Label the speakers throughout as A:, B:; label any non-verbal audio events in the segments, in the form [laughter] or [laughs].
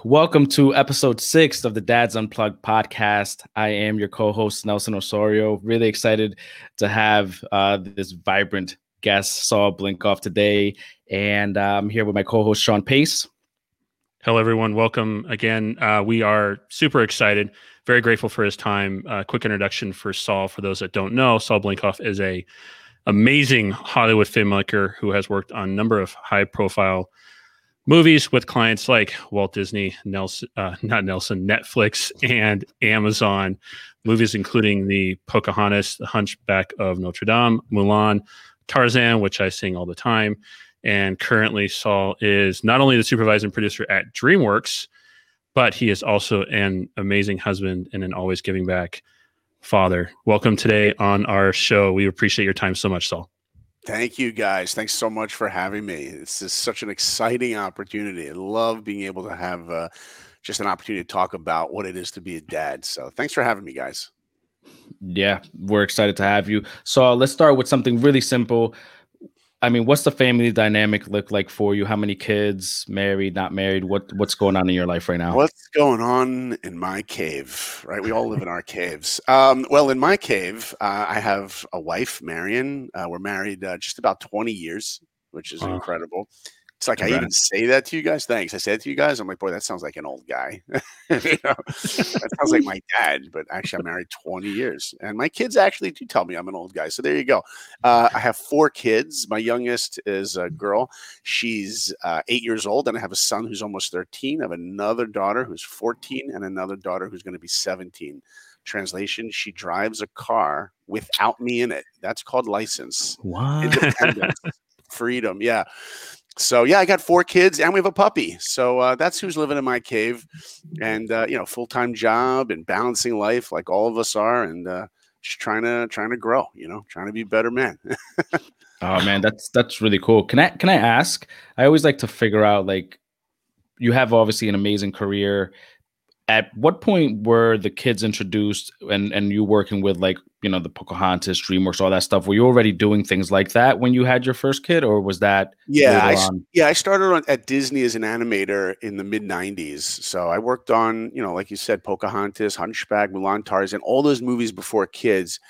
A: Welcome to episode six of the Dads Unplugged podcast. I am your co host, Nelson Osorio. Really excited to have uh, this vibrant guest, Saul Blinkoff, today. And uh, I'm here with my co host, Sean Pace.
B: Hello, everyone. Welcome again. Uh, we are super excited, very grateful for his time. Uh, quick introduction for Saul. For those that don't know, Saul Blinkoff is a amazing Hollywood filmmaker who has worked on a number of high profile movies with clients like Walt Disney, Nelson, uh, not Nelson, Netflix, and Amazon. Movies including the Pocahontas, The Hunchback of Notre Dame, Mulan, Tarzan, which I sing all the time. And currently, Saul is not only the supervising producer at DreamWorks, but he is also an amazing husband and an always giving back father. Welcome today on our show. We appreciate your time so much, Saul.
C: Thank you guys. Thanks so much for having me. This is such an exciting opportunity. I love being able to have uh, just an opportunity to talk about what it is to be a dad. So thanks for having me, guys.
A: Yeah, we're excited to have you. So let's start with something really simple. I mean, what's the family dynamic look like for you? How many kids, married, not married? What what's going on in your life right now?
C: What's going on in my cave? Right, we all live in our caves. Um, well, in my cave, uh, I have a wife, Marion. Uh, we're married uh, just about twenty years, which is wow. incredible. It's like Congrats. I even say that to you guys. Thanks. I said to you guys. I'm like, boy, that sounds like an old guy. [laughs] you know? that sounds like my dad. But actually, I'm married 20 years, and my kids actually do tell me I'm an old guy. So there you go. Uh, I have four kids. My youngest is a girl. She's uh, eight years old, and I have a son who's almost 13. I have another daughter who's 14, and another daughter who's going to be 17. Translation: She drives a car without me in it. That's called license.
A: Wow.
C: Freedom. Yeah so yeah, I got four kids and we have a puppy. So uh, that's who's living in my cave, and uh, you know, full time job and balancing life like all of us are, and uh, just trying to trying to grow. You know, trying to be better men. [laughs]
A: oh man, that's that's really cool. Can I can I ask? I always like to figure out like you have obviously an amazing career at what point were the kids introduced and and you working with like you know the Pocahontas, DreamWorks, all that stuff? Were you already doing things like that when you had your first kid, or was that?
C: Yeah, I, yeah, I started on, at Disney as an animator in the mid '90s. So I worked on you know like you said, Pocahontas, Hunchback, Mulan, Tarzan, all those movies before kids.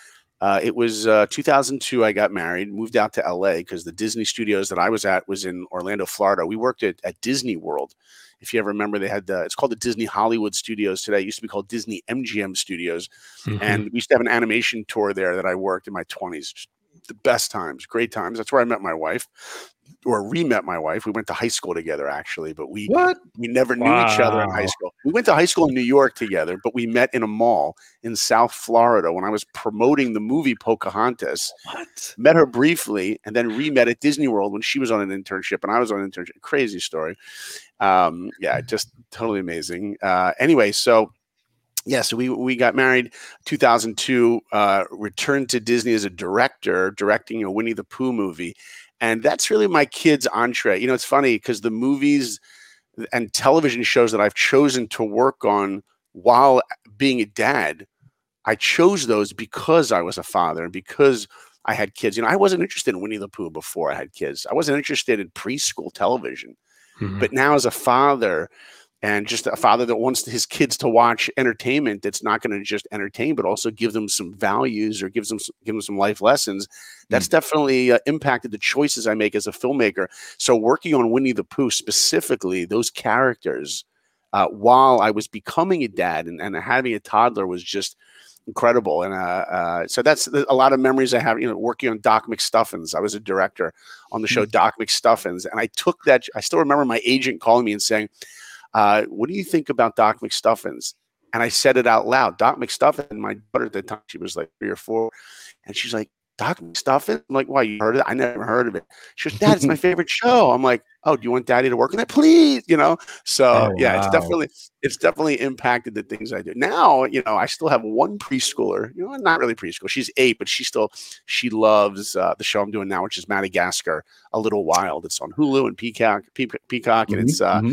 C: Uh, it was uh, 2002. I got married, moved out to LA because the Disney studios that I was at was in Orlando, Florida. We worked at, at Disney World, if you ever remember, they had the it's called the Disney Hollywood Studios today. It used to be called Disney MGM Studios, mm-hmm. and we used to have an animation tour there that I worked in my twenties. The best times, great times. That's where I met my wife, or re-met my wife. We went to high school together, actually, but we
A: what?
C: we never knew wow. each other in high school. We went to high school in New York together, but we met in a mall in South Florida when I was promoting the movie Pocahontas.
A: What?
C: Met her briefly, and then re-met at Disney World when she was on an internship and I was on an internship. Crazy story. Um, yeah, just totally amazing. Uh, anyway, so yeah, so we we got married 2002, uh, returned to Disney as a director, directing a Winnie the Pooh movie. And that's really my kids' entree. You know, it's funny because the movies and television shows that I've chosen to work on while being a dad, I chose those because I was a father and because I had kids. You know, I wasn't interested in Winnie the Pooh before I had kids. I wasn't interested in preschool television. Mm-hmm. But now, as a father, and just a father that wants his kids to watch entertainment that's not going to just entertain but also give them some values or gives them give them some life lessons that's mm-hmm. definitely uh, impacted the choices i make as a filmmaker so working on winnie the pooh specifically those characters uh, while i was becoming a dad and, and having a toddler was just incredible. And uh, uh, so that's a lot of memories I have. You know, working on Doc McStuffins. I was a director on the show mm-hmm. Doc McStuffins, and I took that. I still remember my agent calling me and saying, uh, "What do you think about Doc McStuffins?" And I said it out loud. Doc McStuffins. My daughter at the time, she was like three or four, and she's like, Doc McStuffins? I'm like, why you heard of it? I never heard of it. She goes, Dad, it's my [laughs] favorite show. I'm like, oh, do you want daddy to work on that? Please, you know? So oh, yeah, wow. it's definitely it's definitely impacted the things I do. Now, you know, I still have one preschooler, you know, not really preschool. She's eight, but she still she loves uh, the show I'm doing now, which is Madagascar, A Little Wild. It's on Hulu and Peacock, Peacock, and mm-hmm, it's uh, mm-hmm.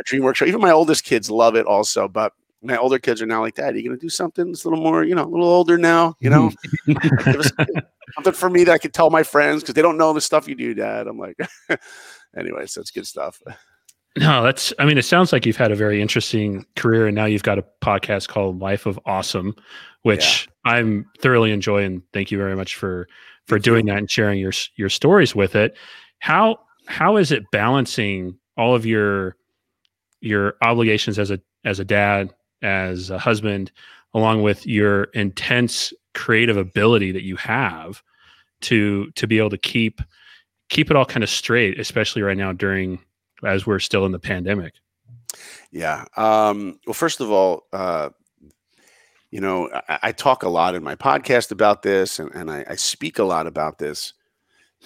C: a DreamWorks show. Even my oldest kids love it also, but my older kids are now like, Dad, are you going to do something that's a little more, you know, a little older now, you know? [laughs] something for me that I could tell my friends because they don't know the stuff you do, Dad. I'm like, [laughs] anyway, so it's good stuff.
B: No, that's, I mean, it sounds like you've had a very interesting career and now you've got a podcast called Life of Awesome, which yeah. I'm thoroughly enjoying. Thank you very much for, for Thank doing you. that and sharing your, your stories with it. How, how is it balancing all of your, your obligations as a, as a dad, as a husband, along with your intense creative ability that you have to, to be able to keep, keep it all kind of straight, especially right now during as we're still in the pandemic?
C: Yeah. Um, well, first of all, uh, you know, I, I, talk a lot in my podcast about this, and, and I, I, speak a lot about this.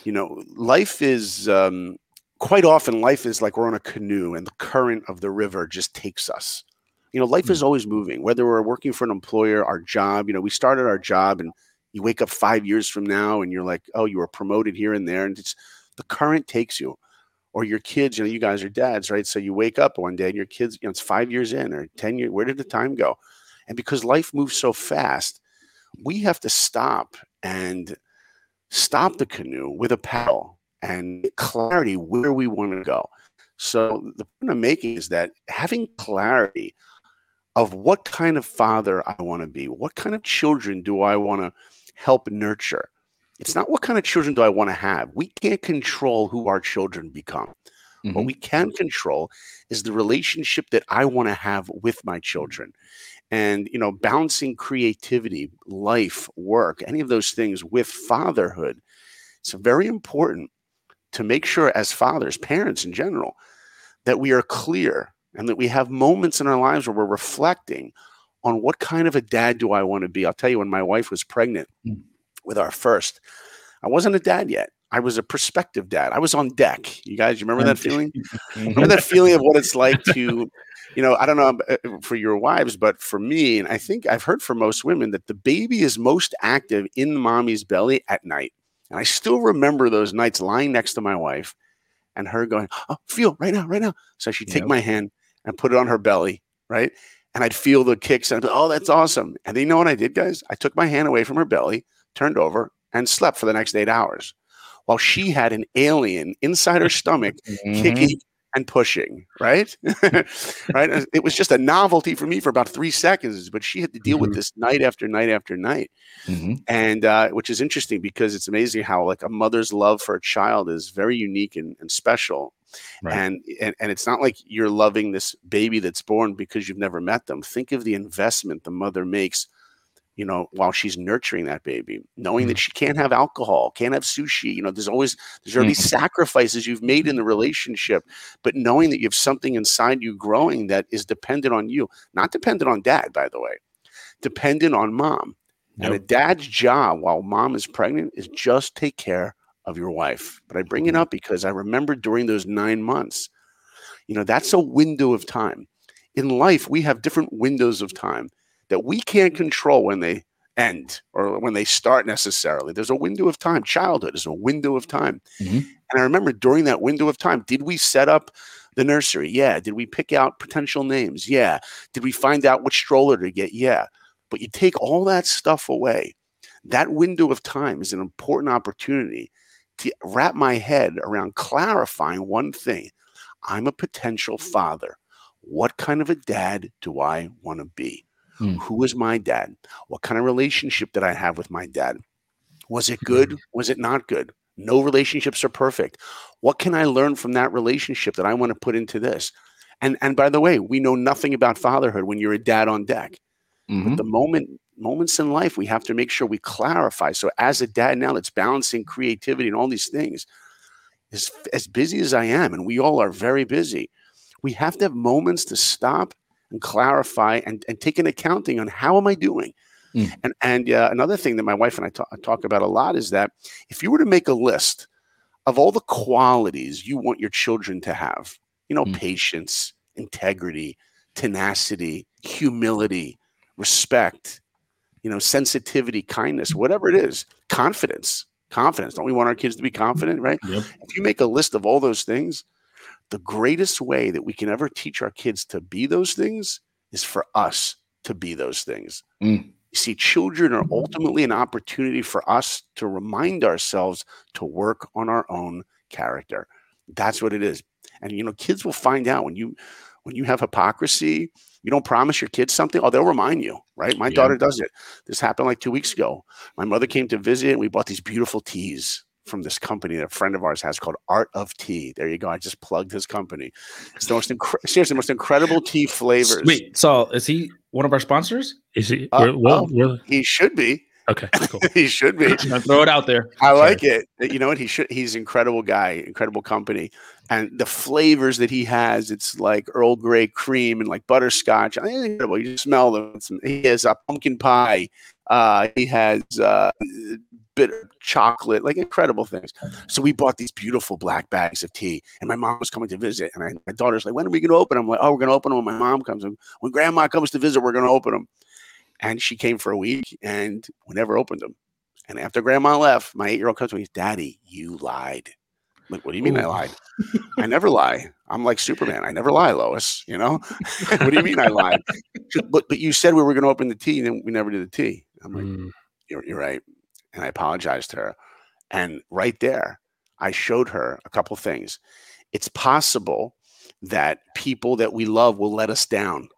C: You know, life is um, quite often life is like we're on a canoe, and the current of the river just takes us. You know, life mm-hmm. is always moving. Whether we're working for an employer, our job. You know, we started our job, and you wake up five years from now, and you're like, oh, you were promoted here and there, and it's the current takes you or your kids, you know, you guys are dads, right? So you wake up one day and your kids, you know, it's five years in or 10 years, where did the time go? And because life moves so fast, we have to stop and stop the canoe with a paddle and clarity where we want to go. So the point I'm making is that having clarity of what kind of father I want to be, what kind of children do I want to help nurture, it's not what kind of children do I want to have. We can't control who our children become. Mm-hmm. What we can control is the relationship that I want to have with my children. And, you know, balancing creativity, life, work, any of those things with fatherhood. It's very important to make sure, as fathers, parents in general, that we are clear and that we have moments in our lives where we're reflecting on what kind of a dad do I want to be. I'll tell you, when my wife was pregnant, mm-hmm with our first. I wasn't a dad yet. I was a prospective dad. I was on deck. You guys, you remember that feeling? [laughs] remember that feeling of what it's like [laughs] to, you know, I don't know uh, for your wives, but for me, and I think I've heard for most women that the baby is most active in the mommy's belly at night. And I still remember those nights lying next to my wife and her going, Oh, feel right now, right now. So she'd take yep. my hand and put it on her belly, right? And I'd feel the kicks and I'd be, Oh, that's awesome. And then you know what I did, guys? I took my hand away from her belly, turned over, and slept for the next eight hours while she had an alien inside her stomach mm-hmm. kicking and pushing, right? [laughs] right. It was just a novelty for me for about three seconds, but she had to deal mm-hmm. with this night after night after night. Mm-hmm. And uh, which is interesting because it's amazing how like a mother's love for a child is very unique and, and special. Right. And, and and it's not like you're loving this baby that's born because you've never met them. Think of the investment the mother makes you know, while she's nurturing that baby, knowing mm. that she can't have alcohol, can't have sushi. You know, there's always there's already mm. sacrifices you've made in the relationship, but knowing that you have something inside you growing that is dependent on you, not dependent on dad, by the way, dependent on mom. Yep. And a dad's job while mom is pregnant is just take care of your wife. But I bring it mm. up because I remember during those nine months, you know, that's a window of time. In life, we have different windows of time that we can't control when they end or when they start necessarily. There's a window of time. Childhood is a window of time. Mm-hmm. And I remember during that window of time, did we set up the nursery? Yeah. Did we pick out potential names? Yeah. Did we find out which stroller to get? Yeah. But you take all that stuff away. That window of time is an important opportunity to wrap my head around clarifying one thing I'm a potential father. What kind of a dad do I want to be? Mm. Who was my dad? What kind of relationship did I have with my dad? Was it good? Mm. Was it not good? No relationships are perfect. What can I learn from that relationship that I want to put into this? And and by the way, we know nothing about fatherhood when you're a dad on deck. Mm-hmm. But the moment moments in life we have to make sure we clarify. So as a dad now that's balancing creativity and all these things, as as busy as I am, and we all are very busy, we have to have moments to stop and clarify and, and take an accounting on how am I doing? Mm. And and uh, another thing that my wife and I talk, talk about a lot is that if you were to make a list of all the qualities you want your children to have, you know, mm. patience, integrity, tenacity, humility, respect, you know, sensitivity, kindness, whatever it is, confidence, confidence. Don't we want our kids to be confident, right? Yep. If you make a list of all those things, the greatest way that we can ever teach our kids to be those things is for us to be those things. Mm. You see, children are ultimately an opportunity for us to remind ourselves to work on our own character. That's what it is. And you know, kids will find out when you when you have hypocrisy, you don't promise your kids something, oh, they'll remind you, right? My yeah. daughter does it. This happened like two weeks ago. My mother came to visit, and we bought these beautiful teas from this company that a friend of ours has called Art of Tea. There you go. I just plugged his company. It's the most incre- seriously, the most incredible tea flavors.
A: Wait, so is he one of our sponsors?
B: Is he? Uh, well,
C: oh, he should be.
B: Okay, cool. [laughs]
C: he should be.
A: throw it out there.
C: I like it. You know what? He should. He's incredible guy, incredible company, and the flavors that he has. It's like Earl Grey cream and like butterscotch. I mean, incredible. You smell them. He has a pumpkin pie. Uh, he has uh, bitter chocolate, like incredible things. So we bought these beautiful black bags of tea, and my mom was coming to visit, and I, my daughter's like, "When are we going to open them?" I'm like, "Oh, we're going to open them when my mom comes. When Grandma comes to visit, we're going to open them." And she came for a week and we never opened them. And after grandma left, my eight year old comes to me, Daddy, you lied. I'm like, what do you mean Ooh. I lied? I never lie. I'm like Superman. I never lie, Lois. You know? [laughs] what do you mean I lied? but but you said we were going to open the tea, and then we never did the tea. I'm like, mm. you're, you're right. And I apologized to her. And right there, I showed her a couple things. It's possible that people that we love will let us down.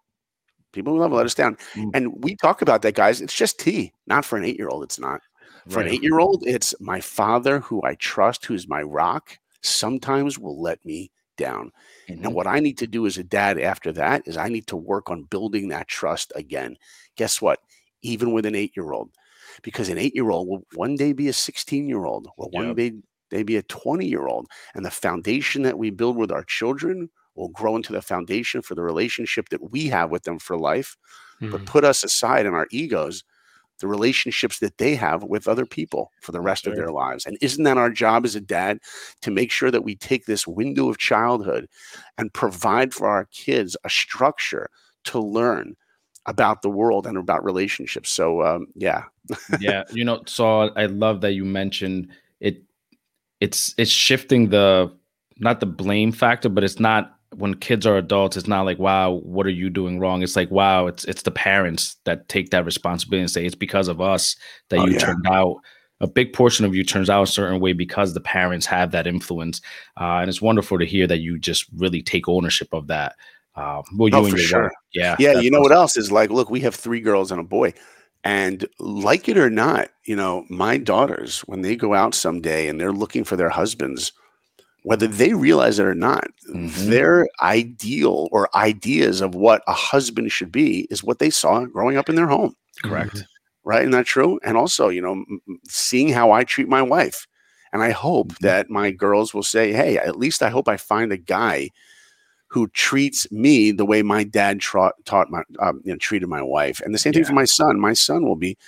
C: People will let us down. Mm. And we talk about that, guys. It's just tea, not for an eight year old. It's not. For right. an eight year old, it's my father who I trust, who's my rock, sometimes will let me down. Mm-hmm. And what I need to do as a dad after that is I need to work on building that trust again. Guess what? Even with an eight year old, because an eight year old will one day be a 16 year old, will one yep. day, day be a 20 year old. And the foundation that we build with our children will grow into the foundation for the relationship that we have with them for life. Mm-hmm. But put us aside in our egos, the relationships that they have with other people for the rest sure. of their lives. And isn't that our job as a dad to make sure that we take this window of childhood and provide for our kids a structure to learn about the world and about relationships? So, um, yeah.
A: yeah. You know, so I love that you mentioned it. It's, it's shifting the, not the blame factor, but it's not when kids are adults, it's not like, wow, what are you doing wrong? It's like, wow, it's it's the parents that take that responsibility and say it's because of us that oh, you yeah. turned out. A big portion of you turns out a certain way because the parents have that influence, uh, and it's wonderful to hear that you just really take ownership of that. Uh, well, you
C: oh, and your sure. work,
A: yeah,
C: yeah. You know what else is like? Look, we have three girls and a boy, and like it or not, you know, my daughters when they go out someday and they're looking for their husbands whether they realize it or not, mm-hmm. their ideal or ideas of what a husband should be is what they saw growing up in their home.
A: Correct. Mm-hmm.
C: Right. Isn't that true? And also, you know, seeing how I treat my wife. And I hope mm-hmm. that my girls will say, hey, at least I hope I find a guy who treats me the way my dad tra- taught my, um, you know, treated my wife. And the same thing for my son. My son will be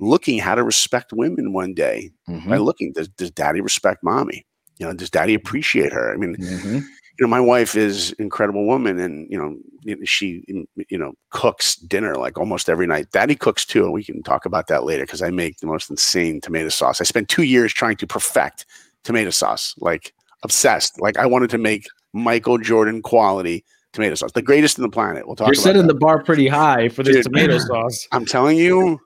C: looking how to respect women one day mm-hmm. by looking, does, does daddy respect mommy? You know, does daddy appreciate her? I mean, mm-hmm. you know, my wife is incredible woman and, you know, she, you know, cooks dinner like almost every night. Daddy cooks too. And we can talk about that later because I make the most insane tomato sauce. I spent two years trying to perfect tomato sauce, like obsessed. Like I wanted to make Michael Jordan quality tomato sauce, the greatest in the planet. We'll talk.
A: You're setting that. the bar pretty high for this Dude, tomato [clears throat] sauce.
C: I'm telling you,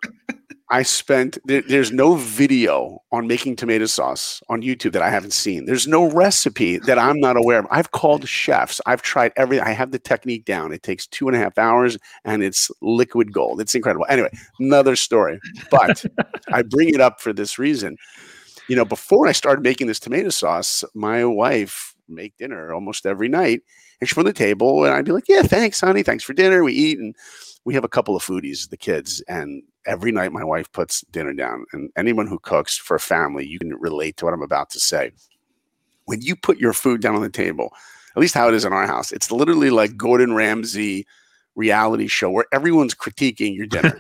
C: I spent there, there's no video on making tomato sauce on YouTube that I haven't seen. There's no recipe that I'm not aware of. I've called chefs. I've tried every. I have the technique down. It takes two and a half hours, and it's liquid gold. It's incredible. Anyway, another story. But I bring it up for this reason. You know, before I started making this tomato sauce, my wife make dinner almost every night, and she's from the table, and I'd be like, "Yeah, thanks, honey. Thanks for dinner. We eat." And we have a couple of foodies, the kids, and every night my wife puts dinner down. And anyone who cooks for a family, you can relate to what I'm about to say. When you put your food down on the table, at least how it is in our house, it's literally like Gordon Ramsay reality show where everyone's critiquing your dinner.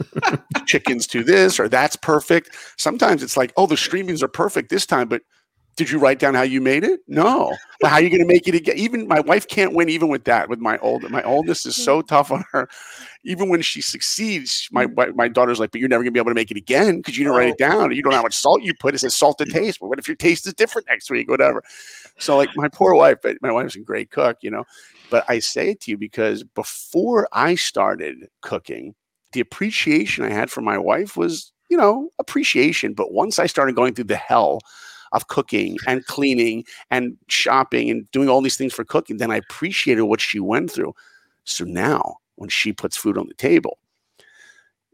C: [laughs] Chickens to this or that's perfect. Sometimes it's like, oh, the streamings are perfect this time, but did you write down how you made it? No. But how are you going to make it again? Even my wife can't win even with that. With my old, my oldest is so mm-hmm. tough on her. Even when she succeeds, my mm-hmm. my daughter's like, "But you're never going to be able to make it again because you didn't write it down. You don't know how much salt you put. It says salt to mm-hmm. taste. But what if your taste is different next week? Whatever." So, like my poor wife, but my wife's a great cook, you know. But I say it to you because before I started cooking, the appreciation I had for my wife was, you know, appreciation. But once I started going through the hell of cooking and cleaning and shopping and doing all these things for cooking, then I appreciated what she went through. So now when she puts food on the table,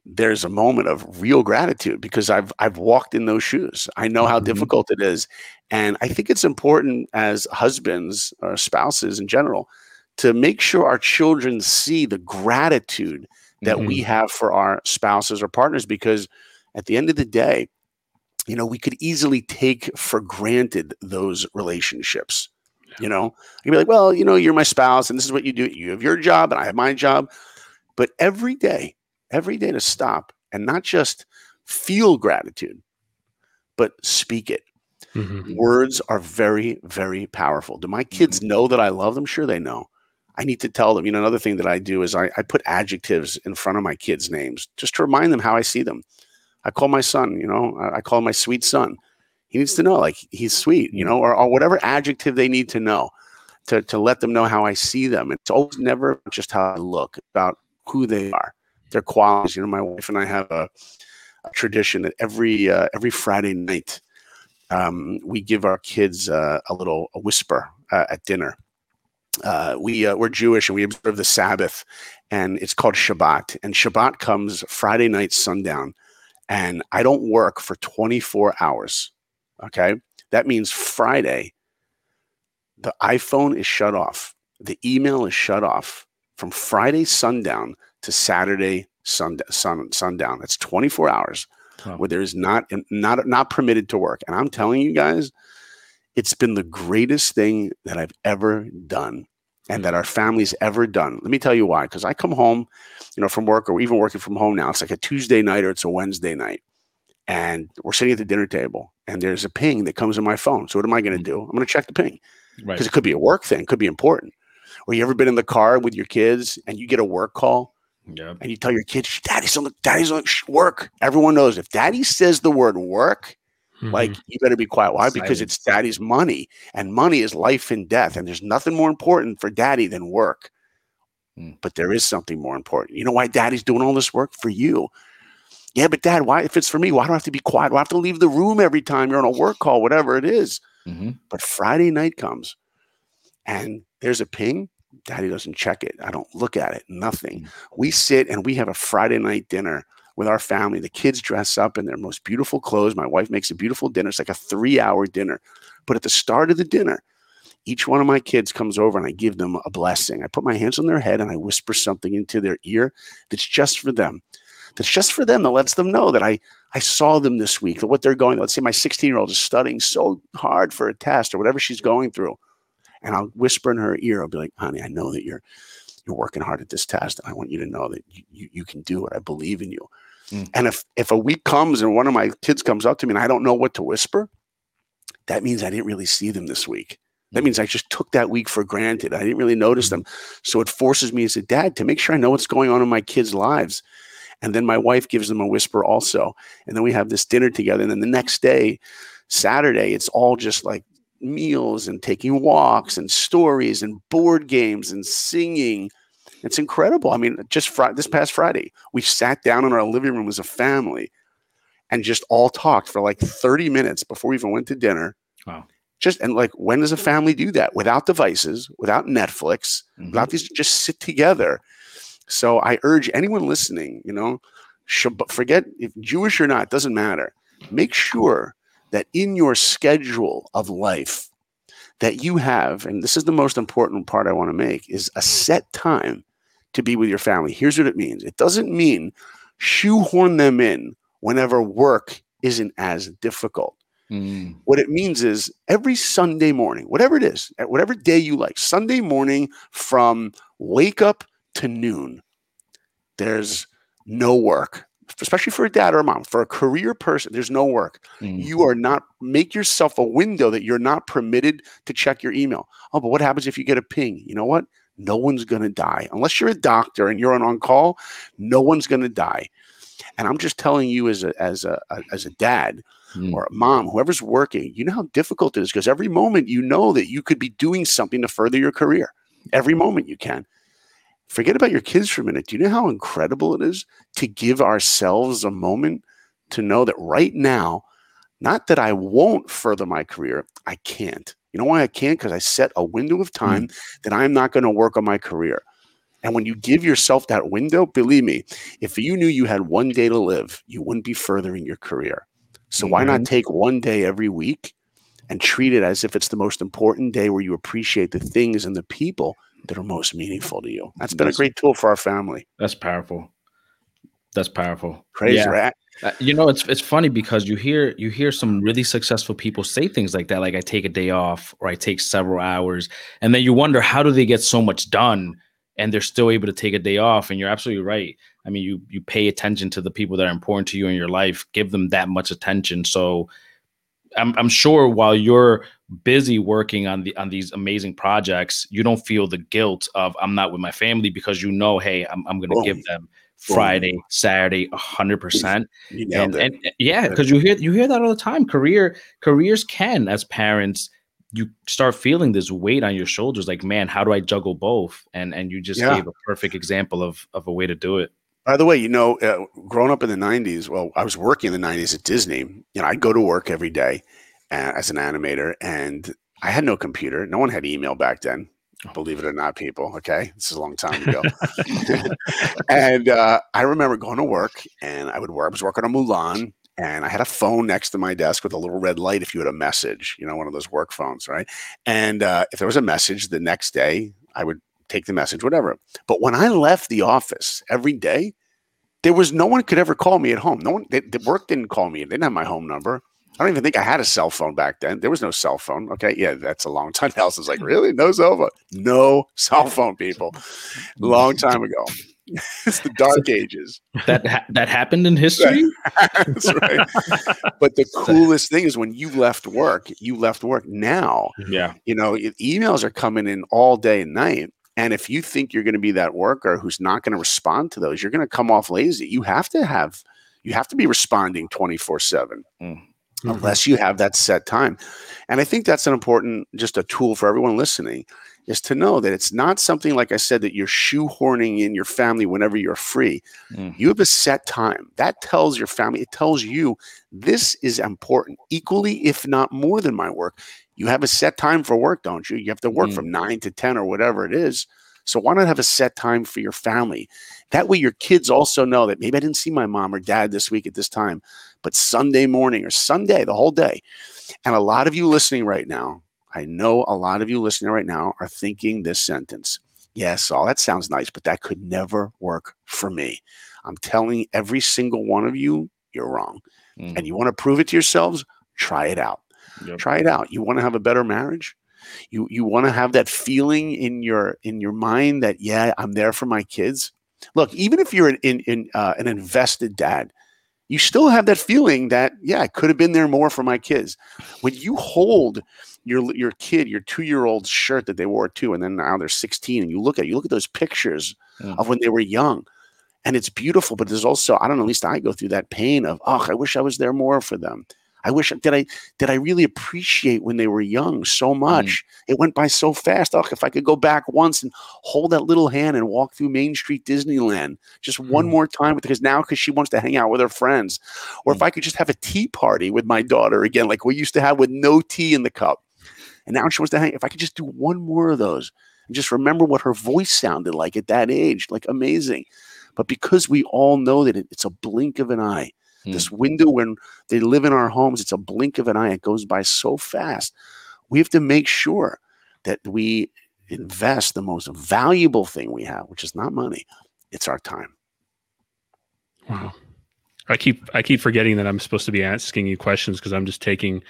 C: there's a moment of real gratitude because I've I've walked in those shoes. I know how mm-hmm. difficult it is. And I think it's important as husbands or spouses in general to make sure our children see the gratitude that mm-hmm. we have for our spouses or partners because at the end of the day, you know, we could easily take for granted those relationships. You know, I can be like, well, you know, you're my spouse and this is what you do. You have your job and I have my job. But every day, every day to stop and not just feel gratitude, but speak it. Mm-hmm. Words are very, very powerful. Do my kids mm-hmm. know that I love them? Sure, they know. I need to tell them. You know, another thing that I do is I, I put adjectives in front of my kids' names just to remind them how I see them. I call my son, you know, I, call my sweet son. He needs to know, like, he's sweet, you know, or, or whatever adjective they need to know to, to let them know how I see them. It's always never just how I look, about who they are, their qualities. You know, my wife and I have a, a tradition that every uh, every Friday night um, we give our kids uh, a little a whisper uh, at dinner uh, we uh, we're Jewish and we observe the Sabbath, and it's called Shabbat. And Shabbat comes Friday night sundown, and I don't work for 24 hours. Okay, that means Friday, the iPhone is shut off, the email is shut off from Friday sundown to Saturday sun, sun sundown. That's 24 hours where there is not not not permitted to work. And I'm telling you guys it's been the greatest thing that I've ever done and that our family's ever done. Let me tell you why. Because I come home, you know, from work or even working from home now. It's like a Tuesday night or it's a Wednesday night. And we're sitting at the dinner table and there's a ping that comes in my phone. So what am I going to mm-hmm. do? I'm going to check the ping. Because right. it could be a work thing, could be important. Or you ever been in the car with your kids and you get a work call yeah. and you tell your kids, Daddy's on the daddy's on work. Everyone knows if daddy says the word work, Mm-hmm. Like, you better be quiet. Why? Silence. Because it's daddy's money, and money is life and death. And there's nothing more important for daddy than work. Mm. But there is something more important. You know why daddy's doing all this work? For you. Yeah, but dad, why, if it's for me, why do I have to be quiet? Do I have to leave the room every time you're on a work call, whatever it is? Mm-hmm. But Friday night comes and there's a ping. Daddy doesn't check it. I don't look at it, nothing. Mm. We sit and we have a Friday night dinner with our family. The kids dress up in their most beautiful clothes. My wife makes a beautiful dinner. It's like a three hour dinner. But at the start of the dinner, each one of my kids comes over and I give them a blessing. I put my hands on their head and I whisper something into their ear that's just for them. That's just for them that lets them know that I I saw them this week, that what they're going. Let's say my 16 year old is studying so hard for a test or whatever she's going through, and I'll whisper in her ear. I'll be like, "Honey, I know that you're you're working hard at this test, and I want you to know that you, you, you can do it. I believe in you." Mm. And if if a week comes and one of my kids comes up to me and I don't know what to whisper, that means I didn't really see them this week. That means I just took that week for granted. I didn't really notice them. Mm. So it forces me as a dad to make sure I know what's going on in my kids' lives. And then my wife gives them a whisper also. And then we have this dinner together. And then the next day, Saturday, it's all just like meals and taking walks and stories and board games and singing it's incredible. I mean, just fr- this past Friday, we sat down in our living room as a family and just all talked for like 30 minutes before we even went to dinner. Wow. Just and like, when does a family do that without devices, without Netflix, mm-hmm. without these, just sit together? So I urge anyone listening, you know, forget if Jewish or not, doesn't matter. Make sure that in your schedule of life, that you have, and this is the most important part I want to make, is a set time to be with your family. Here's what it means it doesn't mean shoehorn them in whenever work isn't as difficult. Mm. What it means is every Sunday morning, whatever it is, at whatever day you like, Sunday morning from wake up to noon, there's no work, especially for a dad or a mom, for a career person, there's no work. Mm. You are not, make yourself a window that you're not permitted to check your email. Oh, but what happens if you get a ping? You know what? no one's going to die. Unless you're a doctor and you're on, on call, no one's going to die. And I'm just telling you as a, as a, a as a dad mm. or a mom, whoever's working, you know how difficult it is because every moment you know that you could be doing something to further your career. Every moment you can. Forget about your kids for a minute. Do you know how incredible it is to give ourselves a moment to know that right now Not that I won't further my career, I can't. You know why I can't? Because I set a window of
A: Hmm.
C: time that I'm not going to work on my career. And when you give yourself that window, believe me, if you knew you had one day to live, you wouldn't be furthering your career. So why
A: Mm-hmm.
C: not take one day every week and treat it as if it's the most important day where you appreciate the things and the people that are most meaningful to you? That's been a great tool for our family.
A: That's powerful. That's powerful.
C: Crazy,
A: Yeah.
C: right?
A: Uh, you know, it's it's funny because you hear you hear some really successful people say things like that, like I take a day off or I take several hours, and then you wonder how do they get so much done and they're still able to take a day off. And you're absolutely right. I mean, you you pay attention to the people that are important to you in your life, give them that much attention. So I'm I'm sure while you're busy working on the on these amazing projects, you don't feel the guilt of I'm not with my family because you know, hey, I'm I'm gonna give them Friday, Saturday, hundred percent. and, and yeah because you hear you hear that all the time. Career careers can as parents you start feeling this weight on your shoulders like man how do i juggle both? And and you just
C: Yeah.
A: gave a perfect example of of a way to do it
C: By the way, you know, uh, growing up in the '90s, well, I was working in the '90s at Disney. You know, I'd go to work every day uh, as an animator, and I had no computer. No one had email back then. Believe it or not, people. Okay, this is a long time ago. [laughs] [laughs] and uh, I remember going to work, and I would work. I was working on Mulan, and I had a phone next to my desk with a little red light. If you had a message, you know, one of those work phones, right? And uh, if there was a message the next day, I would take the message, whatever. But when I left the office every day, there was no one could ever call me at home. No one, they, the work didn't call me. They didn't have my home number. I don't even think I had a cell phone back then. There was no cell phone. Okay. Yeah, that's a long [laughs] time. Nelson's like, really? No cell phone? No cell phone, people. Long time ago. [laughs] it's the dark [laughs] ages.
A: that ha- that happened in history
C: That's right. But the coolest thing is when you left work, you left work now
A: yeah
C: you know emails are coming in all day and night and if you think you're going to be that worker who's not going to respond to those you're going to come off lazy. You have to have you have to be responding 24 7
A: Mm.
C: unless you have that set time. And i think that's an important just a tool for everyone listening is to know that it's not something like i said that you're shoehorning in your family whenever you're free.
A: Mm.
C: you have a set time. That tells your family it tells you this is important equally if not more than my work you have a set time for work don't you? You have to work
A: Mm.
C: from 9 to 10 or whatever it is. So why not have a set time for your family? That way your kids also know that maybe i didn't see my mom or dad this week at this time but sunday morning or sunday the whole day. And a lot of you listening right now i know a lot of you listening right now are thinking this sentence. Yes all that sounds nice but that could never work for me. I'm telling every single one of you you're wrong.
A: Mm.
C: and you want to prove it to yourselves? Try it out
A: Yep.
C: try it out. You want to have a better marriage? You you want to have that feeling in your in your mind that yeah i'm there for my kids? Look even if you're an in, in uh, an invested dad you still have that feeling that yeah i could have been there more for my kids. When you hold your your kid your two year old shirt that they wore too and then now they're 16 and you look at you look at those pictures
A: Mm.
C: of when they were young and it's beautiful but there's also i don't know at least i go through that pain of oh i wish i was there more for them i wish did i did i really appreciate when they were young so much? It went by so fast. Oh if i could go back once and hold that little hand and walk through main street disneyland just one
B: Hmm.
C: more time because now because she wants to hang out with her friends. Or if i could just have a tea party with my daughter again like we used to have with no tea in the cup. And now she wants to hang if i could just do one more of those and just remember what her voice sounded like at that age like amazing. But because we all know that it, it's a blink of an eye
A: Hmm.
C: this window when they live in our homes it's a blink of an eye it goes by so fast we have to make sure that we invest the most valuable thing we have which is not money it's our time
B: Wow. I keep I keep forgetting that I'm supposed to be asking you questions because I'm just taking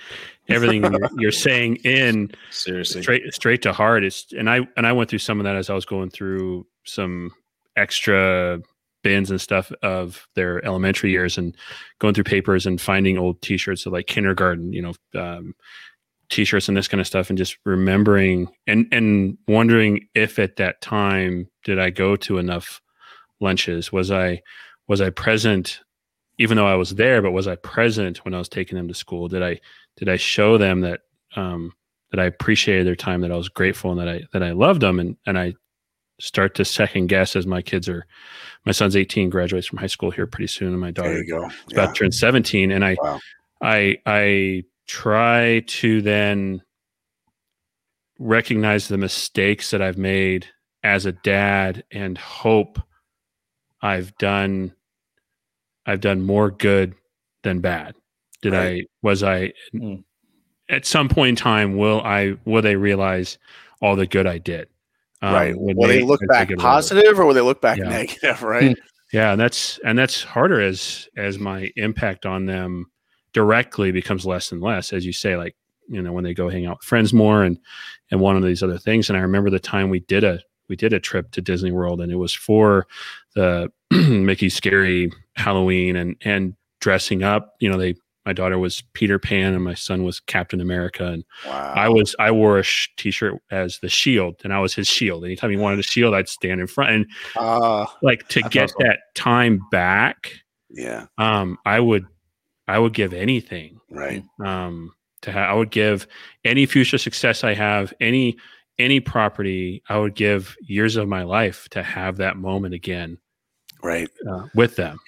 B: everything you're, [laughs] you're saying in
A: seriously
B: straight straight to heart. It's and I and I went through some of that as I was going through some extra bins and stuff of their elementary years and going through papers and finding old T-shirts of like kindergarten, you know, um, T-shirts and this kind of stuff, and just remembering and and wondering if at that time did I go to enough lunches? Was I was I present? Even though I was there, but was I present when I was taking them to school? Did I did I show them that um, that I appreciated their time, that I was grateful, and that I that I loved them, and and I start to second guess as my kids are. My son's 18, graduates from high school here pretty soon, and my daughter is about to turn 17, and I
C: Wow.
B: I I try to then recognize the mistakes that I've made as a dad and hope I've done I've done more good than bad. Did right. I was I mm. at some point in time will I will they realize all the good I did?
C: Um, right. Will they, they look back positive or will they look back yeah. negative? [laughs] Right.
B: Yeah, and that's and that's harder as as my impact on them directly becomes less and less, as you say, like you know when they go hang out with friends more and and one of these other things. And I remember the time we did a we did a trip to Disney World, and it was for the [clears throat] Mickey Scary Halloween and and dressing up. You know, they my daughter was Peter Pan and my son was Captain America, and wow. I was I wore a sh- t-shirt as the Shield, and I was his shield. Anytime he wanted a shield, I'd stand in front, and uh, like to get awesome. that time back.
C: Yeah,
B: um, I would I would give anything.
C: Right.
B: Um, to have, I would give any future success I have, any any property, I would give years of my life to have that moment again.
C: Right.
B: Uh, with them.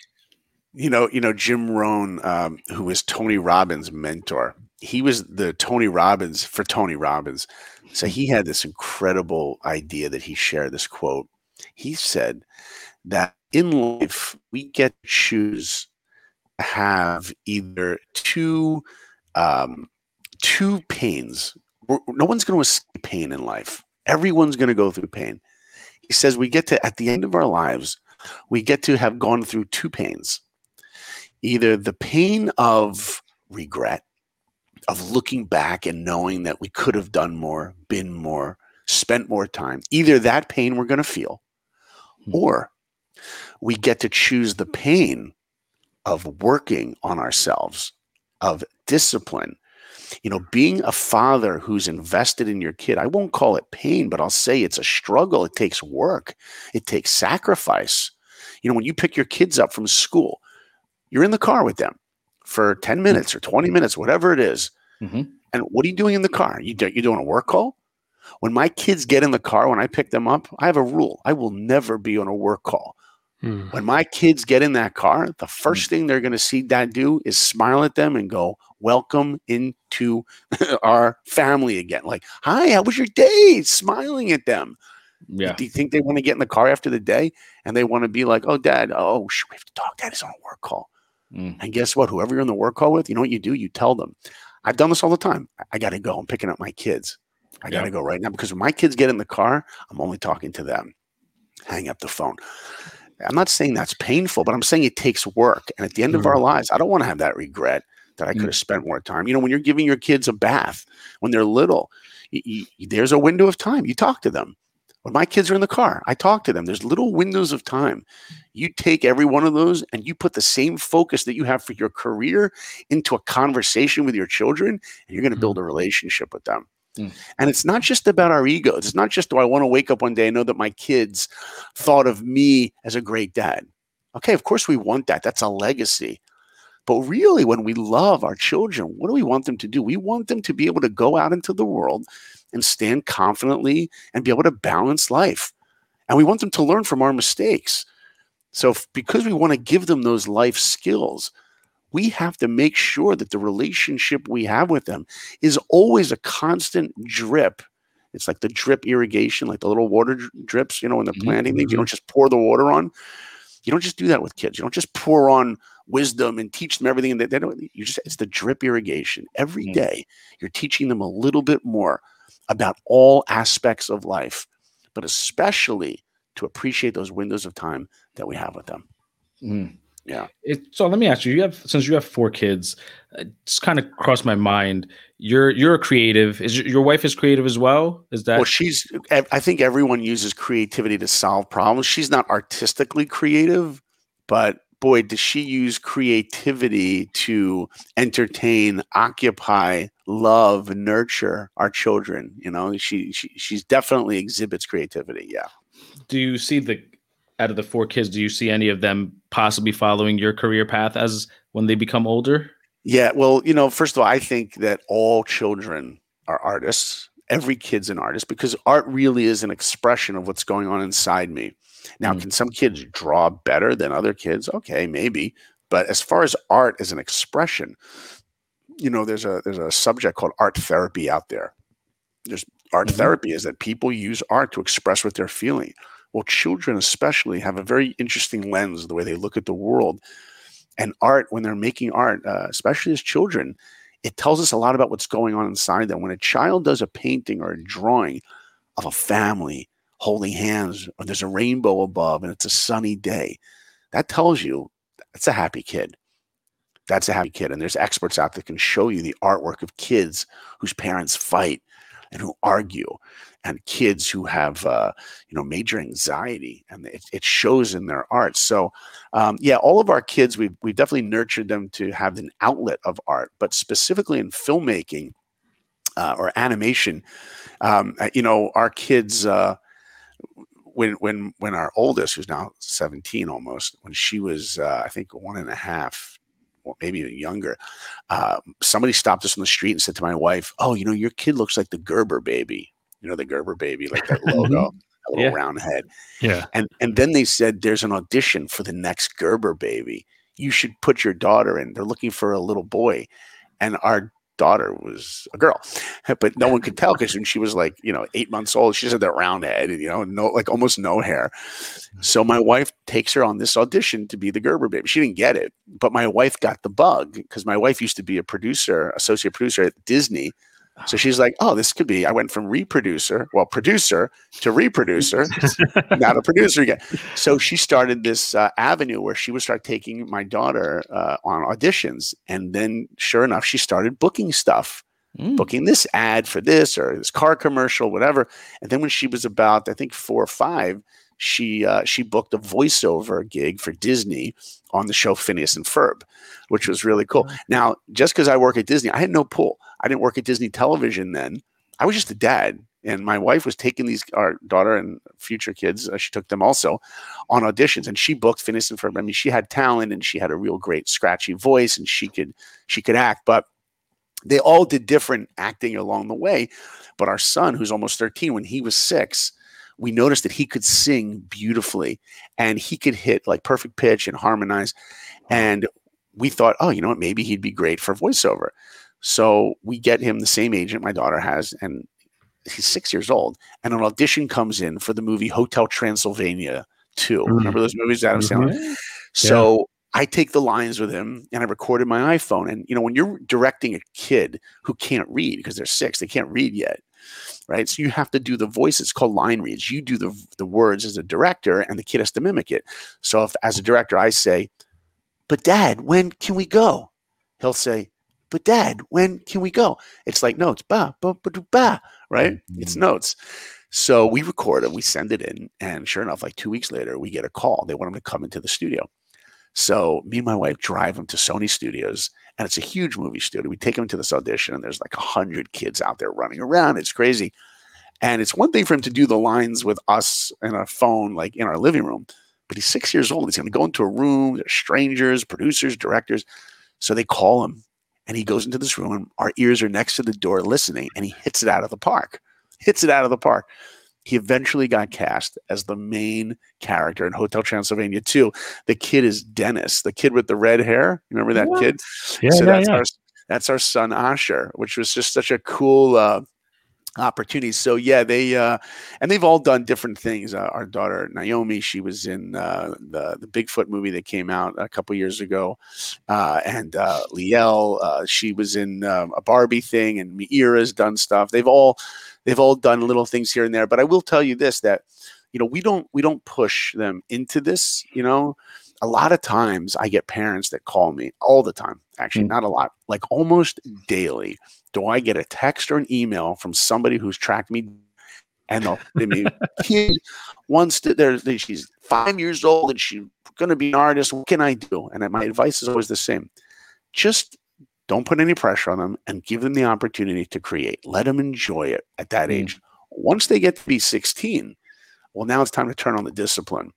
C: You know, you know Jim Rohn, um, who was Tony Robbins' mentor. He was the Tony Robbins for Tony Robbins. So he had this incredible idea that he shared. This quote. He said that in life we get to choose to have either two um, two pains. No one's going to escape pain in life. Everyone's going to go through pain. He says we get to, at the end of our lives, we get to have gone through two pains either the pain of regret, of looking back and knowing that we could have done more, been more, spent more time. Either that pain we're going to feel, hmm. or we get to choose the pain of working on ourselves, of discipline, you know, being a father who's invested in your kid, I won't call it pain, but I'll say it's a struggle. It takes work, it takes sacrifice. You know, when you pick your kids up from school, you're in the car with them for 10 minutes or 20 minutes, whatever it is. Mm-hmm. And what are you doing in the car? You do, you doing a work call? When my kids get in the car, when I pick them up, I have a rule. I will never be on a work call. Hmm. When my kids get in that car, the first hmm. thing they're going to see dad do is smile at them and go, Welcome into [laughs] our family again. Like, hi, how was your day? Smiling at them. Yeah. Do you think they want to get in the car after the day and they want to be like, oh, dad, oh, should we have to talk? Dad is on a work call. Mm. And guess what? Whoever you're in the work call with, you know what you do? You tell them. I've done this all the time. I got to go. I'm picking up my kids. I got to go right now because when my kids get in the car, I'm only talking to them. Hang up the phone. I'm not saying that's painful, but I'm saying it takes work. And at the end mm. of our mm-hmm. lives, I don't want to have that regret that I could have mm. spent more time. You know, when you're giving your kids a bath when they're little, you, you, there's a window of time. You talk to them. When my kids are in the car, I talk to them. There's little windows of time. You take every one of those and you put the same focus that you have for your career into a conversation with your children, and you're going to build mm. a relationship with them. Mm. And it's not just about our egos. It's not just do I want to wake up one day and know that my kids thought of me as a great dad. Okay, of course we want that. That's a legacy. But really, when we love our children, what do we want them to do? We want them to be able to go out into the world and stand confidently and be able to balance life. And we want them to learn from our mistakes. So, because we want to give them those life skills, we have to make sure that the relationship we have with them is always a constant drip. It's like the drip irrigation, like the little water drips, you know, when they're planting mm-hmm. things. You don't just pour the water on. You don't just do that with kids. You don't just pour on wisdom and teach them everything. And they, don't, you just, it's the drip irrigation. Every mm-hmm. day, you're teaching them a little bit more about all aspects of life, but especially to appreciate those windows of time that we have with them.
A: Mm. Yeah. It, so let me ask you: You have since you have four kids, it's kind of crossed my mind. You're you're a creative. Is your, your wife is creative as well? Is that?
C: Well, she's. I think everyone uses creativity to solve problems. She's not artistically creative, but boy, does she use creativity to entertain, occupy, love, nurture our children. You know, she she she's definitely exhibits creativity. Yeah.
A: Do you see the out of the four kids, do you see any of them possibly following your career path as when they become older?
C: Yeah, well, you know, first of all, I think that all children are artists. Every kid's an artist because art really is an expression of what's going on inside me. Now, mm can some kids draw better than other kids? Okay, maybe. But as far as art as an expression, you know, there's a there's a subject called art therapy out there. There's art
A: Mhm.
C: therapy is that people use art to express what they're feeling. Well, children especially have a very interesting lens the way they look at the world. And art, when they're making art, uh, especially as children, it tells us a lot about what's going on inside them. When a child does a painting or a drawing of a family holding hands, or there's a rainbow above and it's a sunny day, that tells you that's a happy kid. That's a happy kid. And there's experts out that can show you the artwork of kids whose parents fight and who argue, and kids who have uh, you know major anxiety, and it, it shows in their art. So um, yeah, all of our kids, we've we've definitely nurtured them to have an outlet of art, but specifically in filmmaking uh, or animation, um, uh, you know, our kids. Uh, when when when our oldest, who's now seventeen almost, when she was uh, I think one and a half, or maybe even younger, uh, somebody stopped us on the street and said to my wife, "Oh, you know, your kid looks like the Gerber baby. You know, the Gerber baby, like that [laughs] logo, that little
A: Yeah.
C: round head."
B: Yeah.
C: And and then they said there's an audition for the next Gerber baby. You should put your daughter in. They're looking for a little boy. And our daughter was a girl. But no one could [laughs] tell because when she was like, you know, eight months old, she just had that round head, and, you know, no like almost no hair. So my wife takes her on this audition to be the Gerber baby. She didn't get it, but my wife got the bug because my wife used to be a producer, associate producer at Disney. So she's like, oh, this could be. I went from reproducer, well, producer to reproducer, [laughs] not a producer again. So she started this uh, avenue where she would start taking my daughter uh, on auditions. And then, sure enough, she started booking stuff,
A: Mm.
C: booking this ad for this or this car commercial, whatever. And then when she was about, I think, four or five, she uh, she booked a voiceover gig for Disney on the show Phineas and Ferb, which was really cool. Now, just because I work at Disney, I had no pull. I didn't work at Disney Television then. I was just a dad, and my wife was taking these our daughter and future kids. Uh, she took them also on auditions, and she booked Phineas and Ferb. I mean, she had talent, and she had a real great scratchy voice, and she could she could act, but they all did different acting along the way. But our son, who's almost 13, when he was six, we noticed that he could sing beautifully and he could hit like perfect pitch and harmonize. And we thought, oh, you know what? Maybe he'd be great for voiceover. So we get him the same agent my daughter has, and he's six years old. And an audition comes in for the movie Hotel Transylvania 2.
B: Mm.
C: Remember those movies, Adam
B: Mhm.
C: Sandler? So I take the lines with him and I recorded my iPhone. And you know, when you're directing a kid who can't read because they're six, they can't read yet, right? So you have to do the voice. It's called line reads. You do the the words as a director, and the kid has to mimic it. So if as a director I say, "But Dad, when can we go?" He'll say, "But Dad, when can we go?" It's like notes, ba ba ba ba, right? It's mm-hmm. notes. So we record it, we send it in, and sure enough, like two weeks later, we get a call. They want him to come into the studio. So me and my wife drive him to Sony Studios, and it's a huge movie studio. We take him to this audition, and there's like a hundred kids out there running around. It's crazy. And it's one thing for him to do the lines with us and a phone, like in our living room, but he's six years old. He's going to go into a room. There's strangers, producers, directors. So they call him, and he goes into this room, and our ears are next to the door listening, and he hits it out of the park. Hits it out of the park. He eventually got cast as the main character in Hotel Transylvania 2. The kid is Dennis, the kid with the red hair. Remember that
A: What?
C: kid?
B: Yeah,
C: so
B: yeah,
C: that's
B: yeah.
C: our that's our son Asher, which was just such a cool uh, opportunity. So yeah, they uh, and they've all done different things. Uh, our daughter Naomi, she was in uh, the the Bigfoot movie that came out a couple years ago, uh, and uh, Liel, uh, she was in um, a Barbie thing, and Miira's done stuff. They've all they've all done little things here and there. But I will tell you this that you know we don't we don't push them into this. You know, a lot of times I get parents that call me all the time. Actually,
A: Mm.
C: not a lot, like almost daily. Do I get a text or an email from somebody who's tracked me? And they'll they mean kid wants to. They're, she's five years old and she's going to be an artist. What can I do? And my advice is always the same: just don't put any pressure on them and give them the opportunity to create. Let them enjoy it at that
A: Mm.
C: age. Once they get to be sixteen, well, now it's time to turn on the discipline.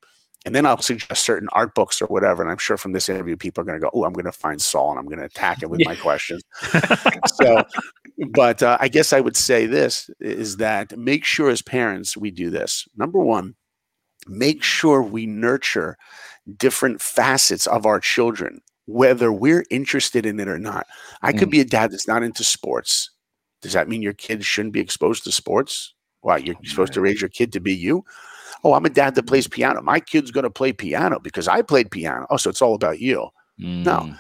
C: And then I'll suggest certain art books or whatever. And I'm sure from this interview, people are going to go, Oh, I'm going to find Saul and I'm going to attack it with my questions. [laughs] so, but uh, I guess I would say this is that make sure as parents we do this. Number one, make sure we nurture different facets of our children. Whether we're interested in it or not. I could
A: Mm.
C: be a dad that's not into sports. Does that mean your kids shouldn't be exposed to sports? Why you're supposed to raise your kid to be you? Oh, I'm a dad that plays piano. My kid's going to play piano because I played piano. Oh, so it's all about you.
A: Mm.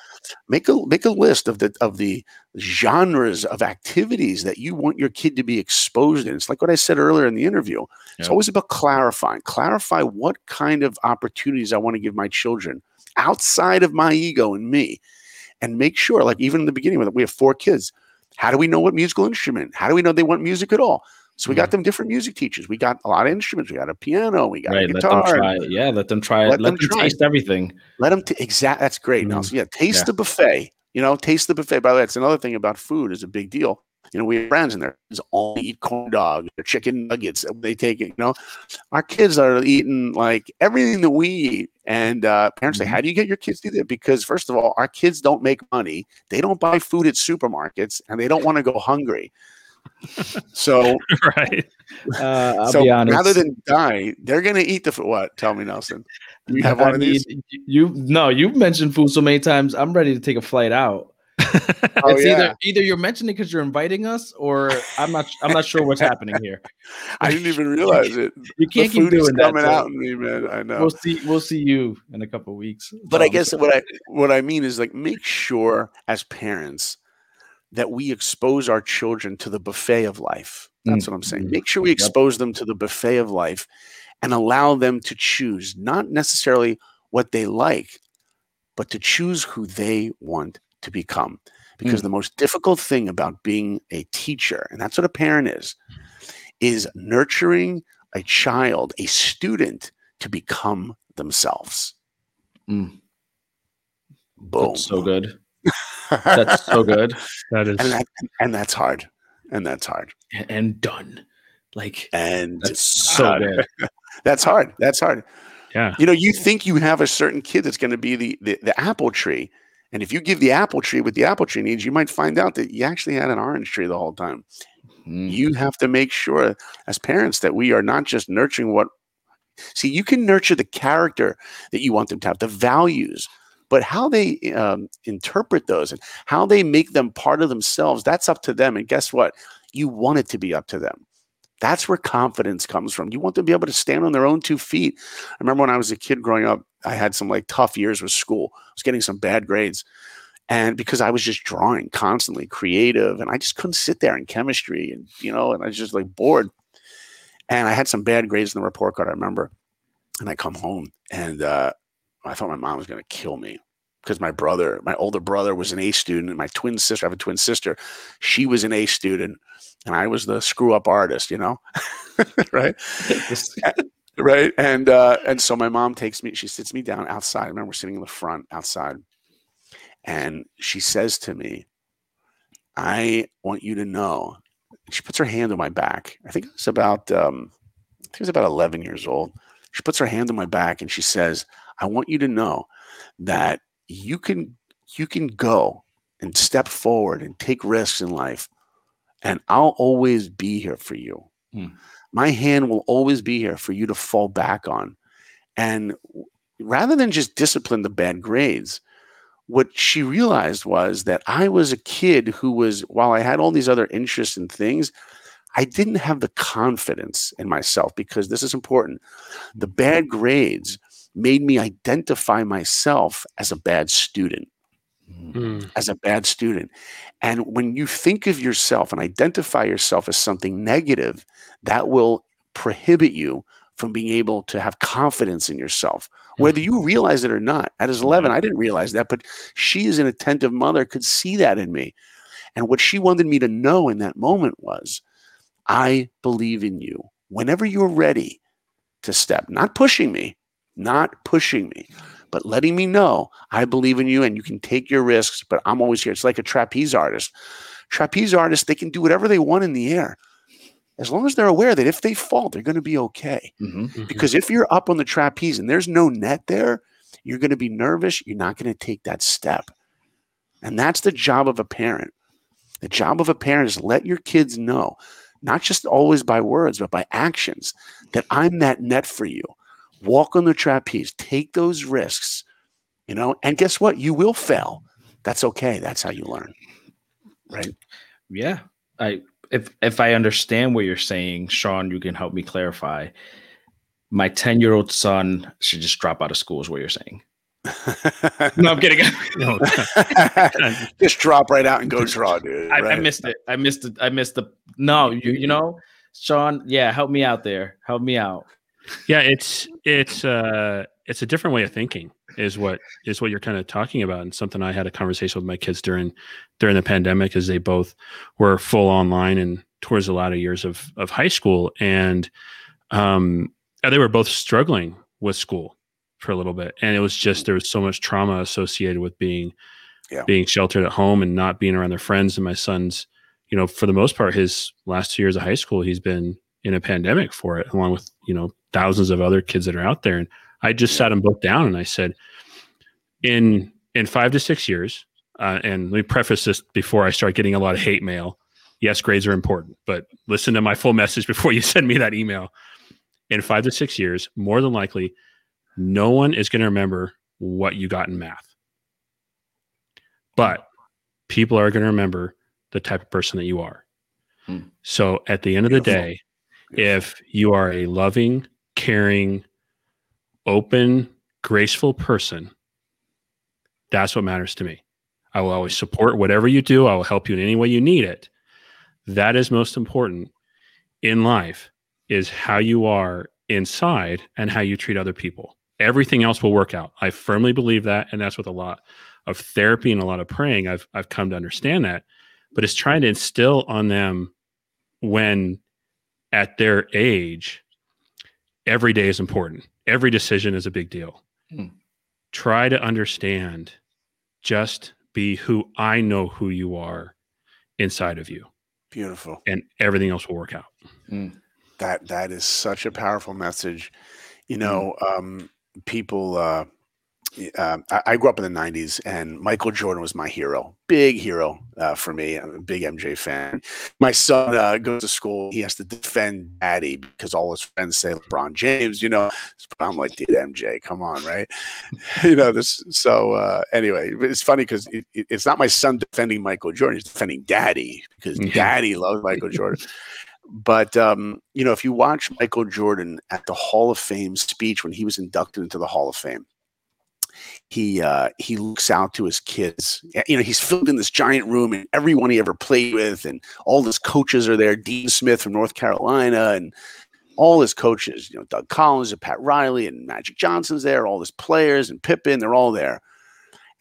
C: Make a make a list of the of the genres of activities that you want your kid to be exposed in. It's like what I said earlier in the interview. It's always about clarifying. Clarify what kind of opportunities I want to give my children outside of my ego and me. And make sure, like even in the beginning, when we have four kids, how do we know what musical instrument? How do we know they want music at all? So we got them different music teachers. We got a lot of instruments. We got a piano. We got
A: Right.
C: a
A: Let them
C: guitar.
A: try. it. Yeah. Let them try it.
C: Let
A: Let,
C: them
A: them, taste everything.
C: Let them t- exact. That's great,
A: Mm.
C: Nelson. Yeah, taste
A: Yeah.
C: the buffet. You know, taste the buffet. By the way, that's another thing about food is a big deal. You know, we have friends in there kids only eat corn dogs or chicken nuggets. They take it. You know, our kids are eating like everything that we eat. And uh, parents say,
A: Mhm.
C: "How do you get your kids to do that?" Because first of all, our kids don't make money. They don't buy food at supermarkets, and they don't want to go hungry. So, [laughs]
B: right.
A: Uh, I'll
C: so
A: be honest.
C: rather than die, they're gonna eat the food. What? Tell me, Nelson. Do you have
A: I
C: one of these?
A: You no, you've mentioned food so many times. I'm ready to take a flight out. [laughs]
C: Oh,
A: it's
C: yeah.
A: either either you're mentioning because you're inviting us, or I'm not. I'm not sure what's happening here.
C: I didn't even realize it. [laughs]
A: You can't keep doing that.
C: coming out in me, man. I know.
A: We'll see. We'll see you in a couple weeks.
C: but
A: So
C: I guess what I what I mean is like make sure as parents that we expose our children to the buffet of life. That's what I'm saying.
A: Mhm.
C: Make sure we
A: Yep.
C: expose them to the buffet of life and allow them to choose not necessarily what they like, but to choose who they want to become. Because
A: Mm.
C: the most difficult thing about being a teacher, and that's what a parent is, is nurturing a child, a student to become themselves.
A: Mm,
C: Boom.
A: that's so good. [laughs] That's so good.
B: That is
C: and that, and that's hard and that's hard
A: And done. Like
C: and
A: that's so
C: hard.
A: good. [laughs]
C: that's hard that's hard
B: yeah.
C: you know you think you have a certain kid that's going to be the, the the apple tree and if you give the apple tree what the apple tree needs you might find out that you actually had an orange tree the whole time.
A: Mm,
C: you have to make sure as parents that we are not just nurturing what see you can nurture the character that you want them to have the values but how they um, interpret those and how they make them part of themselves that's up to them. And guess what? You want it to be up to them that's where confidence comes from. You want them to be able to stand on their own two feet. I remember when i was a kid growing up i had some like tough years with school. I was getting some bad grades. And because I was just drawing constantly, creative, and I just couldn't sit there in chemistry, and you know, and I was just like bored. And I had some bad grades in the report card. I remember, and I come home, and uh, I thought my mom was going to kill me because my brother, my older brother, was an A student, and my twin sister, I have a twin sister, she was an A student, and I was the screw up artist, you know, [laughs] right? right? And uh and so my mom takes me she sits me down outside. I remember sitting in the front outside. And she says to me i want you to know she puts her hand on my back. I think it was about um i think it was about 11 years old. She puts her hand on my back and she says i want you to know that you can you can go and step forward and take risks in life and i'll always be here for you
A: Hmm.
C: my hand will always be here for you to fall back on and rather than just discipline the bad grades what she realized was that I was a kid who was, while I had all these other interests and things, I didn't have the confidence in myself because this is important. The bad grades made me identify myself as a bad student
A: mm,
B: Mm.
C: as a bad student. And when you think of yourself and identify yourself as something negative, that will prohibit you from being able to have confidence in yourself, whether you realize it or not. At his 11, I didn't realize that, but she, as an attentive mother, could see that in me. And what she wanted me to know in that moment was, I believe in you. Whenever you're ready to step, not pushing me, not pushing me, but letting me know I believe in you and you can take your risks, but I'm always here. It's like a trapeze artist. Trapeze artists, they can do whatever they want in the air. As long as they're aware that if they fall, they're going to be okay.
A: mhm.
B: Mhm.
C: Because if you're up on the trapeze and there's no net there, you're going to be nervous. You're not going to take that step. And that's the job of a parent. The job of a parent is let your kids know, not just always by words, but by actions, that I'm that net for you. Walk on the trapeze, take those risks, you know, and guess what? You will fail. That's okay. That's how you learn. Right.
A: Yeah. I if if I understand what you're saying, Sean, you can help me clarify. My 10 year old son should just drop out of school, is what you're saying. [laughs] no, I'm kidding. no. [laughs] [laughs]
C: just drop right out and go draw, dude.
A: I,
C: right?
A: I, missed it. I missed it. I missed the no, you you know, Sean, yeah, help me out there. Help me out.
B: Yeah, it's it's uh it's a different way of thinking is what is what you're kind of talking about and something I had a conversation with my kids during during the pandemic as they both were full online and towards the latter years of of high school and um they were both struggling with school for a little bit and it was just there was so much trauma associated with being yeah. being sheltered at home and not being around their friends and my son's you know for the most part his last two years of high school he's been in a pandemic for it along with you know thousands of other kids that are out there. And i just sat them both down and i said in in five to six years uh, and let me preface this before i start getting a lot of hate mail. Yes grades are important but listen to my full message [laughs] before you send me that email. In five to six years more than likely no one is going to remember what you got in math. But people are going to remember the type of person that you are. Hmm. so at the end of the day if you are a loving, caring, open, graceful person, that's what matters to me. I will always support whatever you do. I will help you in any way you need it. That is most important in life is how you are inside and how you treat other people. Everything else will work out. I firmly believe that and that's with a lot of therapy and a lot of praying I've I've come to understand that. But it's trying to instill on them when at their age, every day is important. Every decision is a big deal. Hmm. Try to understand, just be who I know who you are inside of you.
C: Beautiful.
B: And everything else will work out.
C: Hmm. That that is such a powerful message. You hmm. know, um, people uh, um, I, I, grew up in the 90s and Michael Jordan was my hero, big hero uh, for me. I'm a big MJ fan. My son uh, goes to school. He has to defend daddy because all his friends say LeBron James, you know. I'm like, dude, MJ, come on, right? [laughs] you know, this. So, uh, anyway, it's funny because it, it, it's not my son defending Michael Jordan, he's defending daddy because [laughs] daddy loves Michael Jordan. But um, you know, if you watch Michael Jordan at the Hall of Fame speech when he was inducted into the Hall of Fame, he uh, he looks out to his kids. You know, he's filled in this giant room, and everyone he ever played with, and all his coaches are there. Dean Smith from North Carolina, and all his coaches. You know, Doug Collins and Pat Riley and Magic Johnson's there. All his players and Pippen, they're all there.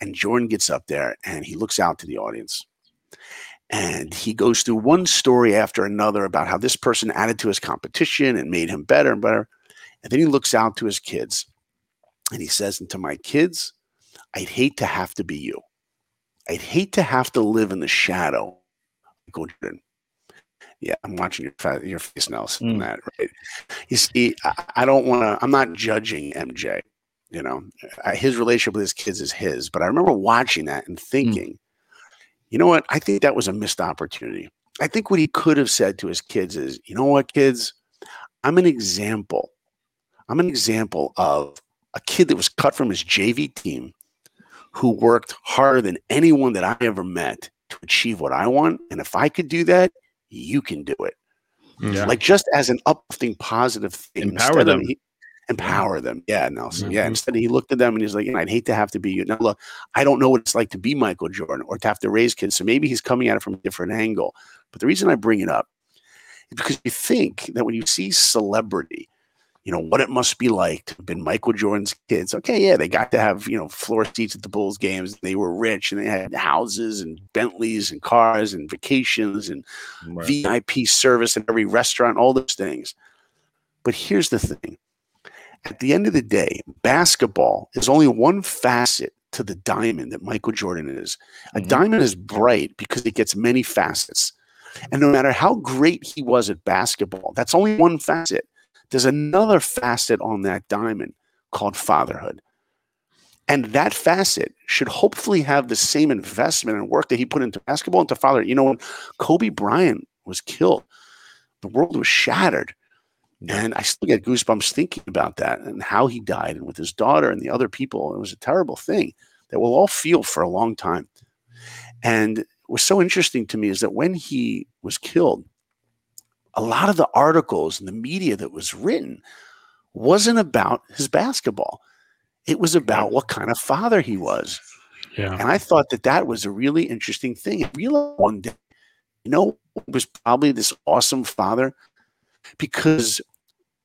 C: And Jordan gets up there and he looks out to the audience. And he goes through one story after another about how this person added to his competition and made him better and better. And then he looks out to his kids and he says, And to my kids, I'd hate to have to be you. I'd hate to have to live in the shadow. Go Jordan. Yeah, I'm watching your your face now. Mm. That right. You see, I, I don't want to. I'm not judging MJ. You know, his relationship with his kids is his. But I remember watching that and mm. thinking, mm. you know what? I think that was a missed opportunity. I think what he could have said to his kids is, you know what, kids, I'm an example. I'm an example of a kid that was cut from his JV team who worked harder than anyone that I ever met to achieve what I want. And if I could do that, you can do it. Yeah. Like just as an uplifting, positive thing.
A: Empower them.
C: He, empower them. Yeah, Nelson. Mm-hmm. Yeah. Instead, he looked at them and he's like, I'd hate to have to be you. Now, look, I don't know what it's like to be Michael Jordan or to have to raise kids. So maybe he's coming at it from a different angle. But the reason I bring it up is because you think that when you see celebrity, you know, what it must be like to have been Michael Jordan's kids. Okay, yeah, they got to have, you know, floor seats at the Bulls games. They were rich and they had houses and Bentleys and cars and vacations and right. VIP service in every restaurant, all those things. But here's the thing at the end of the day, basketball is only one facet to the diamond that Michael Jordan is. A mm-hmm. diamond is bright because it gets many facets. And no matter how great he was at basketball, that's only one facet. There's another facet on that diamond called fatherhood. And that facet should hopefully have the same investment and work that he put into basketball into father. You know, when Kobe Bryant was killed, the world was shattered. And I still get goosebumps thinking about that and how he died and with his daughter and the other people. It was a terrible thing that we'll all feel for a long time. And what's so interesting to me is that when he was killed, a lot of the articles and the media that was written wasn't about his basketball. It was about what kind of father he was. Yeah. And I thought that that was a really interesting thing. I realized one day, you know, was probably this awesome father because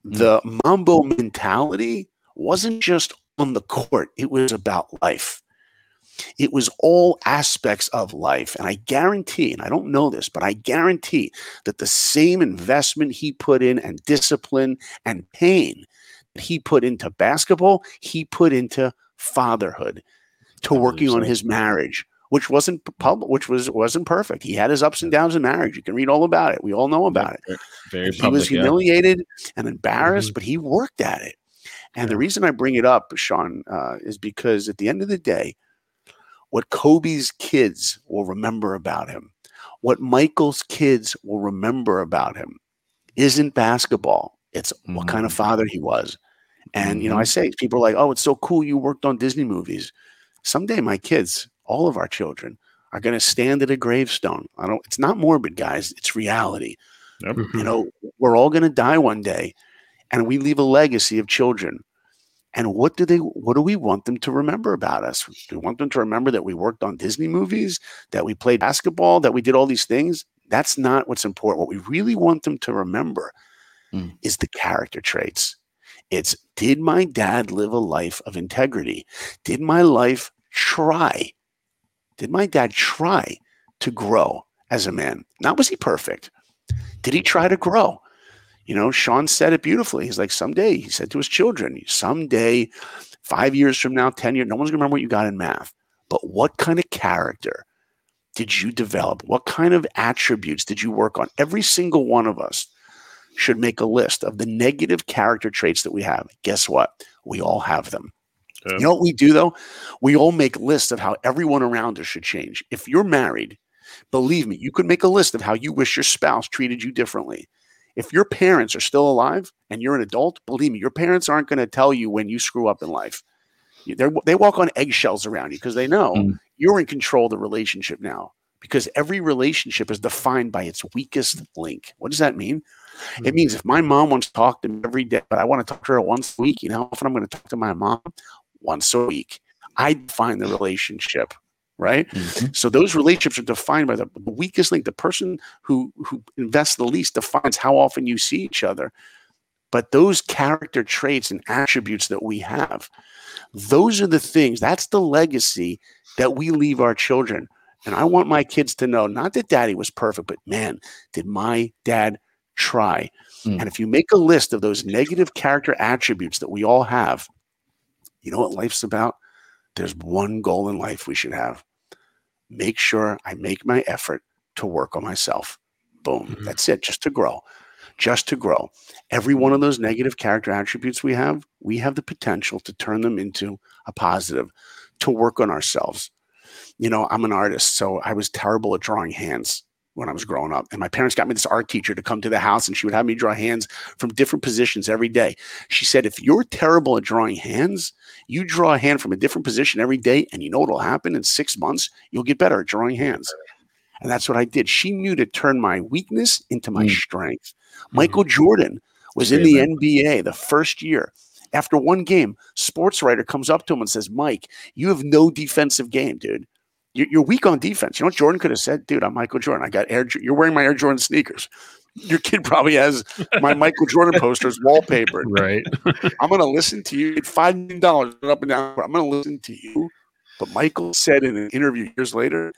C: mm. the Mamba mentality wasn't just on the court, it was about life. It was all aspects of life. And I guarantee, and I don't know this, but I guarantee that the same investment he put in and discipline and pain that he put into basketball, he put into fatherhood, to working on his marriage, which wasn't public, which was wasn't perfect. He had his ups and downs in marriage. You can read all about it. We all know about it. Very public, he was humiliated yeah. and embarrassed, mm-hmm. but he worked at it. And yeah. the reason I bring it up, Sean, uh, is because at the end of the day, what Kobe's kids will remember about him, what Michael's kids will remember about him, isn't basketball. It's mm-hmm. what kind of mm. father he was. And mm-hmm. you know, I mm-hmm. say people are like, "Oh, it's so cool you worked on Disney movies." Someday, my kids all of our children are going to stand at a gravestone. I don't. It's not morbid, guys. It's reality. Yep. You mm-hmm. know, we're all going to die one day, and we leave a legacy of children. And what do they? What do we want them to remember about us? Do we want them to remember that we worked on Disney movies, that we played basketball, that we did all these things? That's not what's important. What we really want them to remember mm. is the character traits. It's did my dad live a life of integrity? Did my life try did my dad try to grow as a man? Not was he perfect. Did he try to grow? You know, Sean said it beautifully. He's like, someday, he said to his children, someday, five years from now, 10 years, no one's gonna remember what you got in math. But what kind of character did you develop? What kind of attributes did you work on? Every single one of us should make a list of the negative character traits that we have. Guess what? We all have them. You know what we do though? We all make lists of how everyone around us should change. If you're married, believe me, you could make a list of how you wish your spouse treated you differently. If your parents are still alive and you're an adult, believe me, your parents aren't going to tell you when you screw up in life. They're, they walk on eggshells around you because they know mm. you're in control of the relationship now. Because every relationship is defined by its weakest link. What does that mean? Mm. It means if my mom wants to talk to me every day, but I want to talk to her once a week, you know how often I'm going to talk to my mom? once a week. I define the relationship, right? Mm-hmm. So those relationships are defined by the, weakest link. The person who who invests the least defines how often you see each other. But those character traits and attributes that we have, those are the things, that's the legacy that we leave our children. And I want my kids to know not that daddy was perfect, but man, did my dad try. Mm. And if you make a list of those negative character attributes that we all have, you know what life's about? There's one goal in life we should have. Make sure I make my effort to work on myself. Boom. Mm-hmm. That's it. Just to grow. Just to grow. Every one of those negative character attributes we have, we have the potential to turn them into a positive, to work on ourselves. You know, I'm an artist, so I was terrible at drawing hands when I was growing up. And my parents got me this art teacher to come to the house and she would have me draw hands from different positions every day. She said, if you're terrible at drawing hands, you draw a hand from a different position every day, and you know what'll happen in six months? You'll get better at drawing hands. And that's what I did. She knew to turn my weakness into my mm. strength. Mm-hmm. Michael Jordan was in the NBA the first year. After one game, sports writer comes up to him and says, Mike, you have no defensive game, dude you're weak on defense. You know what Jordan could have said, dude? I'm Michael Jordan. I got Air. You're wearing my Air Jordan sneakers. Your kid probably has my Michael Jordan posters wallpapered.
B: Right. [laughs]
C: I'm going to listen to you. Five million dollars up and down. I'm going to listen to you. But Michael said in an interview years later,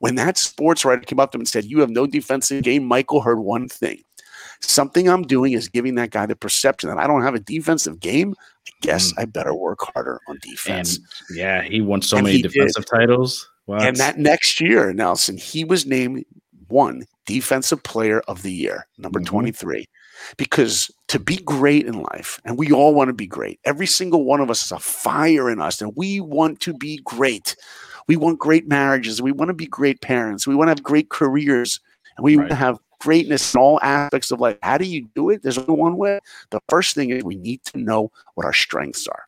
C: when that sports writer came up to him and said, "You have no defensive game," Michael heard one thing: something I'm doing is giving that guy the perception that I don't have a defensive game. I guess mm. I better work harder on defense.
A: And yeah, he won so and many defensive did. titles.
C: And that next year, Nelson, he was named one defensive player of the year, number mm-hmm. 23. Because to be great in life, and we all want to be great, every single one of us has a fire in us, and we want to be great. We want great marriages. We want to be great parents. We want to have great careers, and we right. want to have greatness in all aspects of life. How do you do it? There's only one way. The first thing is we need to know what our strengths are.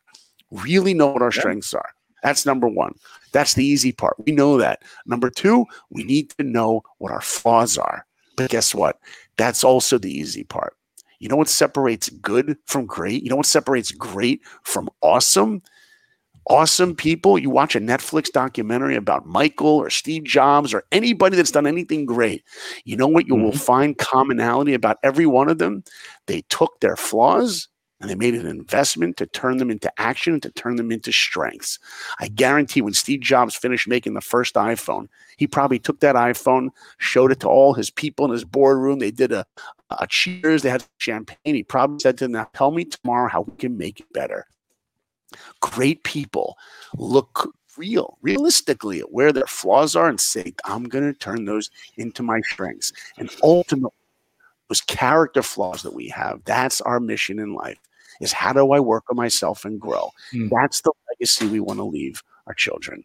C: Really know what our yeah. strengths are. That's number one. That's the easy part. We know that. Number two, we need to know what our flaws are. But guess what? That's also the easy part. You know what separates good from great? You know what separates great from awesome? Awesome people. You watch a Netflix documentary about Michael or Steve Jobs or anybody that's done anything great. You know what you mm-hmm. will find commonality about every one of them? They took their flaws and they made an investment to turn them into action and to turn them into strengths. I guarantee when Steve Jobs finished making the first iPhone, he probably took that iPhone, showed it to all his people in his boardroom. They did a, a cheers, they had champagne. He probably said to them, Now tell me tomorrow how we can make it better. Great people look real, realistically at where their flaws are and say, I'm going to turn those into my strengths. And ultimately, those character flaws that we have. That's our mission in life is how do I work on myself and grow? Mm. That's the legacy we want to leave our children.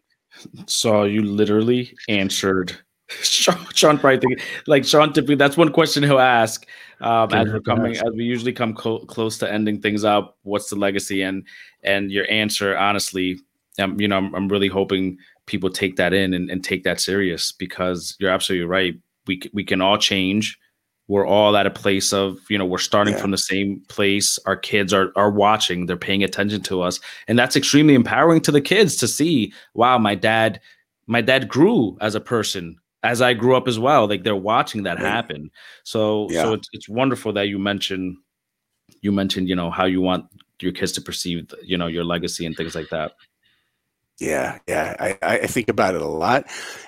A: So you literally answered [laughs] Sean, Sean probably like Sean typically that's one question he'll ask um, as we're coming as we usually come co- close to ending things up. What's the legacy and and your answer honestly, um, you know, I'm, I'm really hoping people take that in and, and take that serious because you're absolutely right. We we can all change we're all at a place of you know we're starting yeah. from the same place. Our kids are are watching. They're paying attention to us. And that's extremely empowering to the kids to see wow my dad my dad grew as a person as i grew up as well. Like they're watching that happen. So yeah. so it's, it's wonderful that you mentioned you mentioned you know how you want your kids to perceive you know your legacy and things like that
C: yeah, yeah, I, I think about it a lot,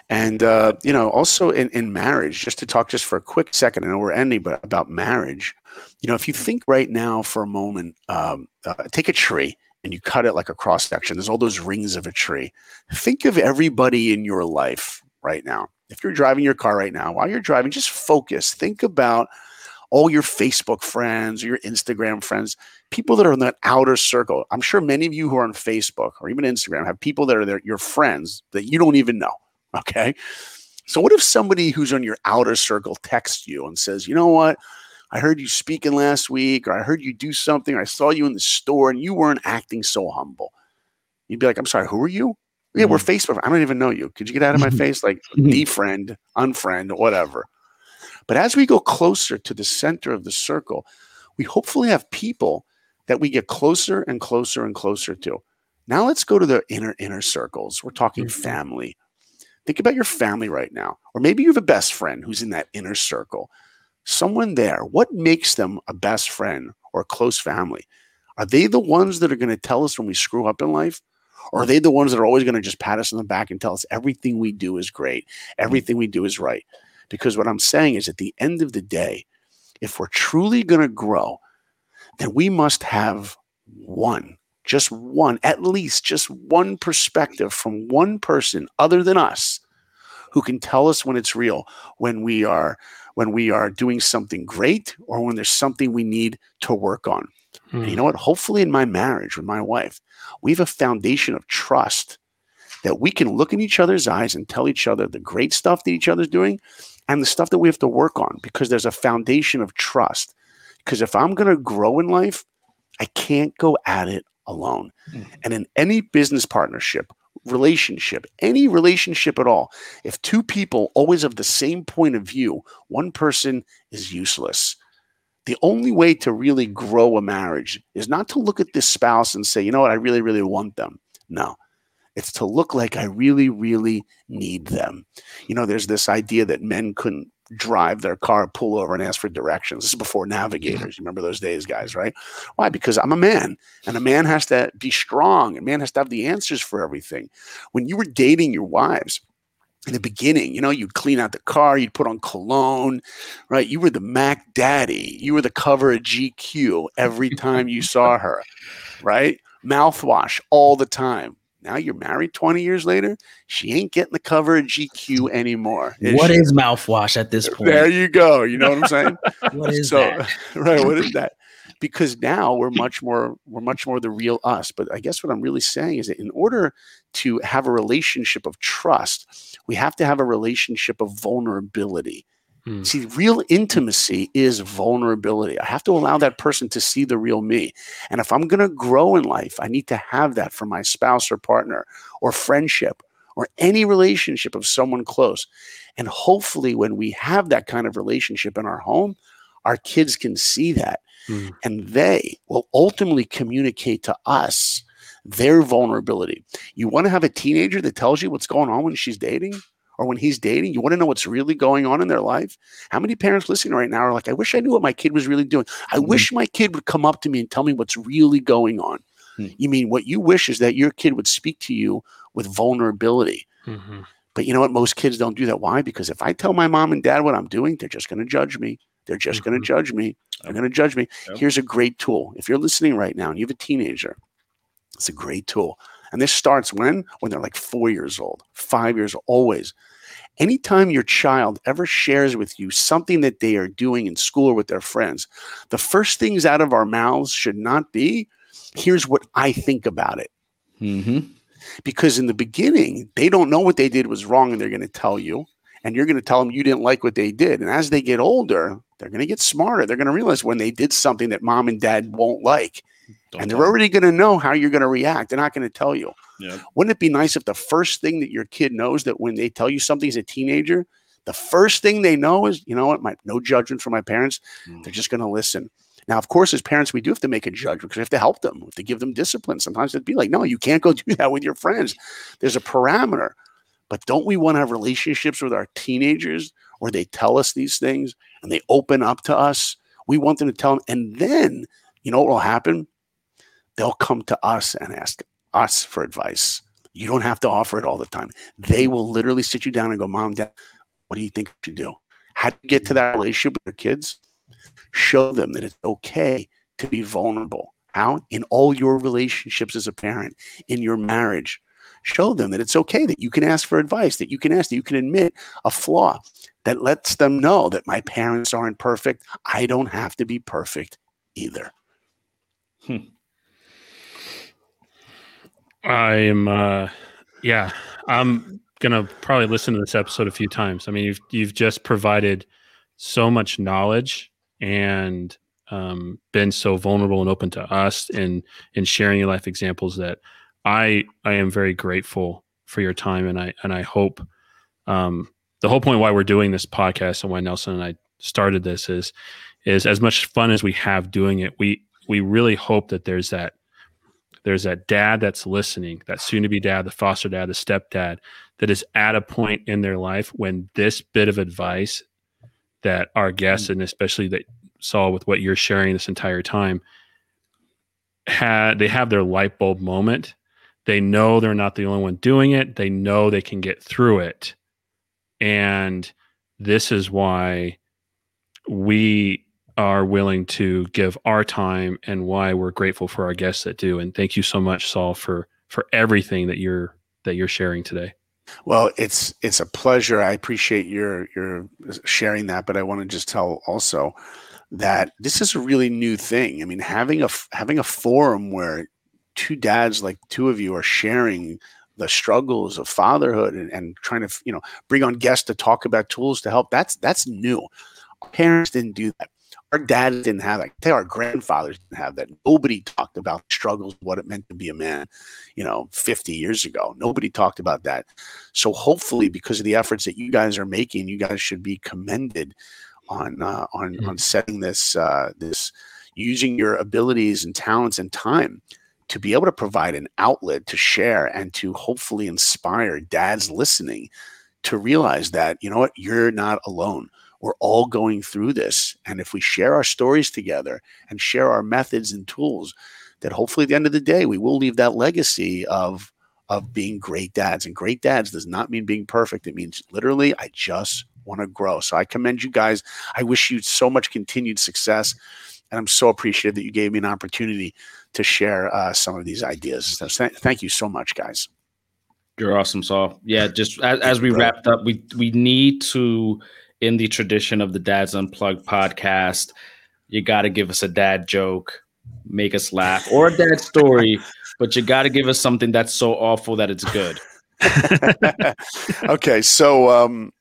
C: and uh, you know, also in, in marriage. Just to talk just for a quick second, I know we're ending, but about marriage. You know, if you think right now for a moment, um, uh, take a tree and you cut it like a cross section. There's all those rings of a tree. Think of everybody in your life right now. If you're driving your car right now, while you're driving, just focus. Think about all your Facebook friends your Instagram friends, people that are in that outer circle. I'm sure many of you who are on Facebook or even Instagram have people that are there, your friends that you don't even know. [laughs] Okay. So, what if somebody who's on your outer circle texts you and says, you know what? I heard you speaking last week, or I heard you do something, or I saw you in the store and you weren't acting so humble. You'd be like, I'm sorry, who are you? Yeah, we're mm-hmm. Facebook. I don't even know you. Could you get out of my face? Like, defriend, unfriend, whatever. But as we go closer to the center of the circle, we hopefully have people that we get closer and closer and closer to. Now let's go to the inner inner circles. We're talking mm-hmm. family. Think about your family right now. Or maybe you have a best friend who's in that inner circle. Someone there. What makes them a best friend or a close family? Are they the ones that are going to tell us when we screw up in life? Or are they the ones that are always going to just pat us on the back and tell us everything we do is great, everything we do is right? Because what I'm saying is, at the end of the day, if we're truly going to grow, then we must have one, just one, at least just one perspective from one person other than us who can tell us when it's real, when we are when we are doing something great or when there's something we need to work on. Hmm. And you hmm. know what? Hopefully in my marriage with my wife, we have a foundation of trust that we can look in each other's eyes and tell each other the great stuff that each other's doing and the stuff that we have to work on because there's a foundation of trust. Because if I'm going to grow in life, I can't go at it alone. Mm. And in any business partnership, relationship, any relationship at all, if two people always have the same point of view, one person is useless. The only way to really grow a marriage is not to look at this spouse and say, you know what, I really, really want them. No, it's to look like I really, really need them. You know, there's this idea that men couldn't drive their car, pull over, and ask for directions. This is before navigators. You remember those days, guys, right? Why? Because I'm a man, and a man has to be strong, and man has to have the answers for everything. When you were dating your wives, in the beginning, you know, you'd clean out the car, you'd put on cologne, right? You were the Mac Daddy. You were the cover of GQ every time you saw her, right? Mouthwash all the time. Now you're married 20 years later. She ain't getting the cover of GQ anymore.
A: Is what she? is mouthwash at this point?
C: There you go. You know what I'm saying? [laughs]
A: what is so, that? [laughs]
C: Right. What is that? Because now we're much more we're much more the real us. But I guess what I'm really saying is that in order to have a relationship of trust, we have to have a relationship of vulnerability. Hmm. See, real intimacy is vulnerability. I have to allow that person to see the real me. And if I'm going to grow in life, I need to have that for my spouse or partner or friendship or any relationship of someone close. And hopefully, when we have that kind of relationship in our home, our kids can see that. Hmm. And they will ultimately communicate to us their vulnerability. You want to have a teenager that tells you what's going on when she's dating? Or when he's dating, you want to know what's really going on in their life? How many parents listening right now are like, I wish I knew what my kid was really doing. I mm-hmm. wish my kid would come up to me and tell me what's really going on. Mm-hmm. You mean what you wish is that your kid would speak to you with vulnerability. Mm-hmm. But you know what? Most kids don't do that. Why? Because if I tell my mom and dad what I'm doing, they're just going to judge me. They're just going to mm-hmm. judge me. They're going to judge me. Here's a great tool. If you're listening right now and you have a teenager, it's a great tool. And this starts when? When they're like four years old, five years old, always. Anytime your child ever shares with you something that they are doing in school or with their friends, the first things out of our mouths should not be, here's what I think about it. Mm-hmm. Because in the beginning, they don't know what they did was wrong and they're going to tell you. And you're going to tell them you didn't like what they did. And as they get older, they're going to get smarter. They're going to realize when they did something that mom and dad won't like. Don't and they're already going to know how you're going to react. They're not going to tell you. Yeah. Wouldn't it be nice if the first thing that your kid knows that when they tell you something as a teenager, the first thing they know is, you know what, my no judgment from my parents. Mm. They're just going to listen. Now, of course, as parents, we do have to make a judgment because we have to help them, we have to give them discipline. Sometimes it'd be like, no, you can't go [laughs] do that with your friends. There's a parameter. But don't we want to have relationships with our teenagers where they tell us these things and they open up to us? We want them to tell them. And then, you know what will happen? They'll come to us and ask us for advice. You don't have to offer it all the time. They will literally sit you down and go, Mom, Dad, what do you think you do? How to get to that relationship with your kids? Show them that it's okay to be vulnerable. How? In all your relationships as a parent, in your marriage, show them that it's okay that you can ask for advice, that you can ask, that you can admit a flaw, that lets them know that my parents aren't perfect. I don't have to be perfect either.
B: Hmm. I am, uh, yeah, I'm gonna probably listen to this episode a few times. I mean, you've you've just provided so much knowledge and um, been so vulnerable and open to us in in sharing your life examples that I I am very grateful for your time and I and I hope um, the whole point why we're doing this podcast and why Nelson and I started this is is as much fun as we have doing it we we really hope that there's that there's that dad that's listening, that soon to be dad, the foster dad, the stepdad, that is at a point in their life when this bit of advice that our guests, and especially that Saul with what you're sharing this entire time, had they have their light bulb moment. They know they're not the only one doing it. They know they can get through it. And this is why we are willing to give our time and why we're grateful for our guests that do. And thank you so much, Saul, for for everything that you're that you're sharing today.
C: Well, it's it's a pleasure. I appreciate your your sharing that, but I want to just tell also that this is a really new thing. I mean, having a having a forum where two dads like two of you are sharing the struggles of fatherhood and, and trying to you know bring on guests to talk about tools to help that's that's new parents didn't do that our dads didn't have that. Our grandfathers didn't have that. Nobody talked about struggles, what it meant to be a man, you know, 50 years ago. Nobody talked about that. So hopefully, because of the efforts that you guys are making, you guys should be commended on uh, on mm-hmm. on setting this uh, this using your abilities and talents and time to be able to provide an outlet to share and to hopefully inspire dads listening to realize that you know what you're not alone we're all going through this. And if we share our stories together and share our methods and tools, that hopefully at the end of the day, we will leave that legacy of of being great dads. And great dads does not mean being perfect. It means literally, I just want to grow. So I commend you guys. I wish you so much continued success. And I'm so appreciative that you gave me an opportunity to share uh, some of these ideas. So th- thank you so much, guys.
A: You're awesome, Saul. Yeah, just as, as we wrapped up, we we need to in the tradition of the Dads Unplugged podcast, you got to give us a dad joke, make us laugh, or a dad story, [laughs] but you got to give us something that's so awful that it's good. [laughs]
C: okay, so um,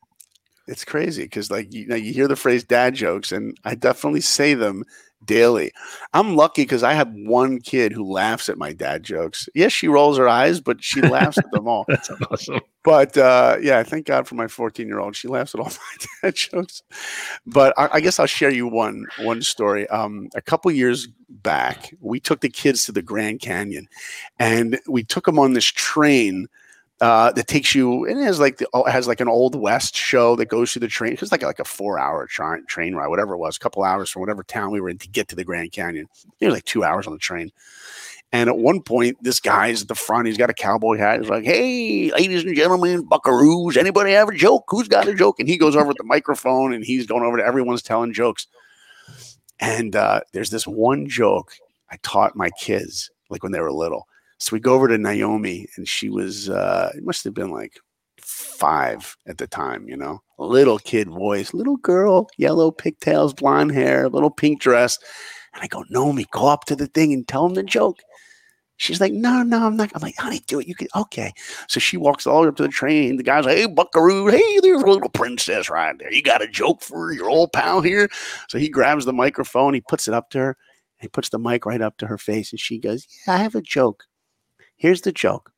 C: it's crazy because like you know you hear the phrase dad jokes and I definitely say them daily. I'm lucky because I have one kid who laughs at my dad jokes. Yes, she rolls her eyes, but she laughs at them all. [laughs]
B: That's awesome.
C: But uh, yeah, thank God for my 14 year old. She laughs at all [laughs] my dad jokes. But I, I, guess I'll share you one one story. Um, a couple years back, we took the kids to the Grand Canyon, and we took them on this train uh, that takes you and it has like the, has like an old west show that goes through the train. It's like like a four hour tra- train ride whatever it was a couple hours from whatever town we were in to get to the grand canyon. It was like two hours on the train. And at one point this guy's at the front he's got a cowboy hat he's like hey ladies and gentlemen buckaroos anybody have a joke? Who's got a joke? And he goes over with the microphone and he's going over to everyone's telling jokes. And uh, there's this one joke i taught my kids like when they were little so we go over to Naomi, and she was, uh, it must have been like five at the time, you know, little kid voice, little girl, yellow pigtails, blonde hair, little pink dress. And I go, Naomi, go up to the thing and tell him the joke. She's like, no, no, I'm not. I'm like, honey, do it. You can, okay. So she walks all the way up to the train. The guy's like, hey, buckaroo, hey, there's a little princess right there. You got a joke for your old pal here? So he grabs the microphone, he puts it up to her, he puts the mic right up to her face, and she goes, yeah, I have a joke. Here's the joke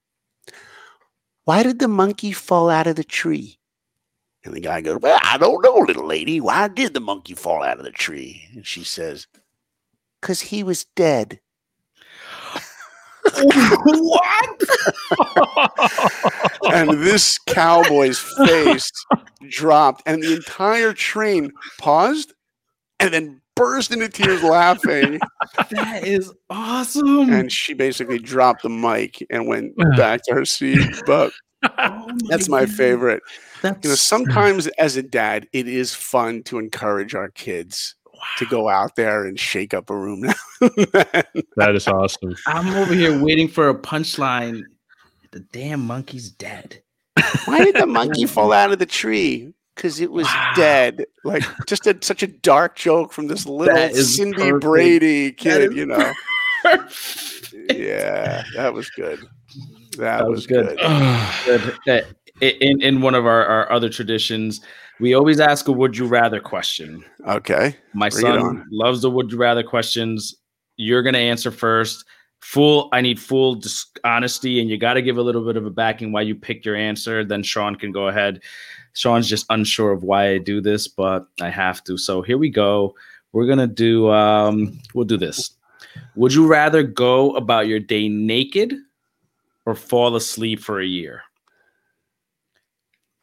C: Why did the monkey fall out of the tree? And the guy goes, Well, I don't know, little lady. Why did the monkey fall out of the tree? And she says, Because he was dead.
A: what? [laughs]
C: and this cowboy's face dropped, and the entire train paused and then burst into tears laughing. [laughs]
A: that is awesome.
C: And she basically dropped the mic and went [sighs] back to her seat. But oh my that's my God. favorite. That's... You know, sometimes as a dad, it is fun to encourage our kids wow. to go out there and shake up a room. [laughs]
B: that is awesome. [laughs]
A: I'm over here waiting for a punchline. The damn monkey's dead.
C: Why did the monkey fall out of the tree? Because it was wow. dead. Like just a, such a dark joke from this little Cindy perfect. Brady kid, you know. yeah, that was good. That, that was, was, good.
A: good. [sighs] In in one of our, our other traditions, we always ask a would you rather question.
C: Okay.
A: My Bring son loves the would you rather questions. You're gonna answer first. Full, I need full dis- honesty, and you got to give a little bit of a backing why you picked your answer. Then Sean can go ahead Sean's just unsure of why I do this, but I have to. So here we go. We're gonna do. Um, we'll do this. Would you rather go about your day naked or fall asleep for a year?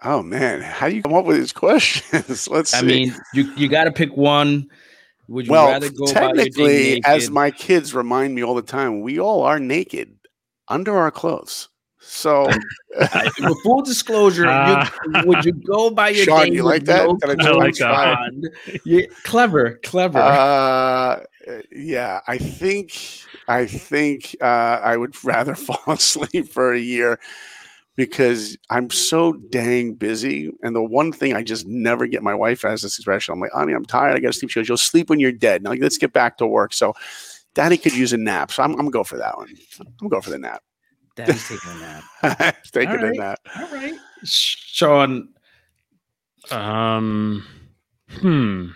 C: Oh man, how do you come up with these questions? [laughs] Let's. I
A: mean, you you got to pick one.
C: Would you well, rather go technically, as my kids remind me all the time, we all are naked under our clothes. So, [laughs]
A: full disclosure, uh, you, [laughs] would you go by your
C: Sean, name? You like that? No I like
A: that. Yeah, clever, clever.
C: Uh, yeah, I think I think uh, I would [laughs] rather fall asleep for a year because I'm so dang busy. And the one thing I just never get my wife has this expression. I'm like, honey, I'm tired. I got to sleep. She goes, you'll sleep when you're dead. Now let's get back to work. So, Daddy could use a nap. So I'm, I'm gonna go for that one. I'm going to go for the nap.
A: Daddy's taking a nap.
C: taking right. a nap.
A: All right. Sean.
B: Um hmm.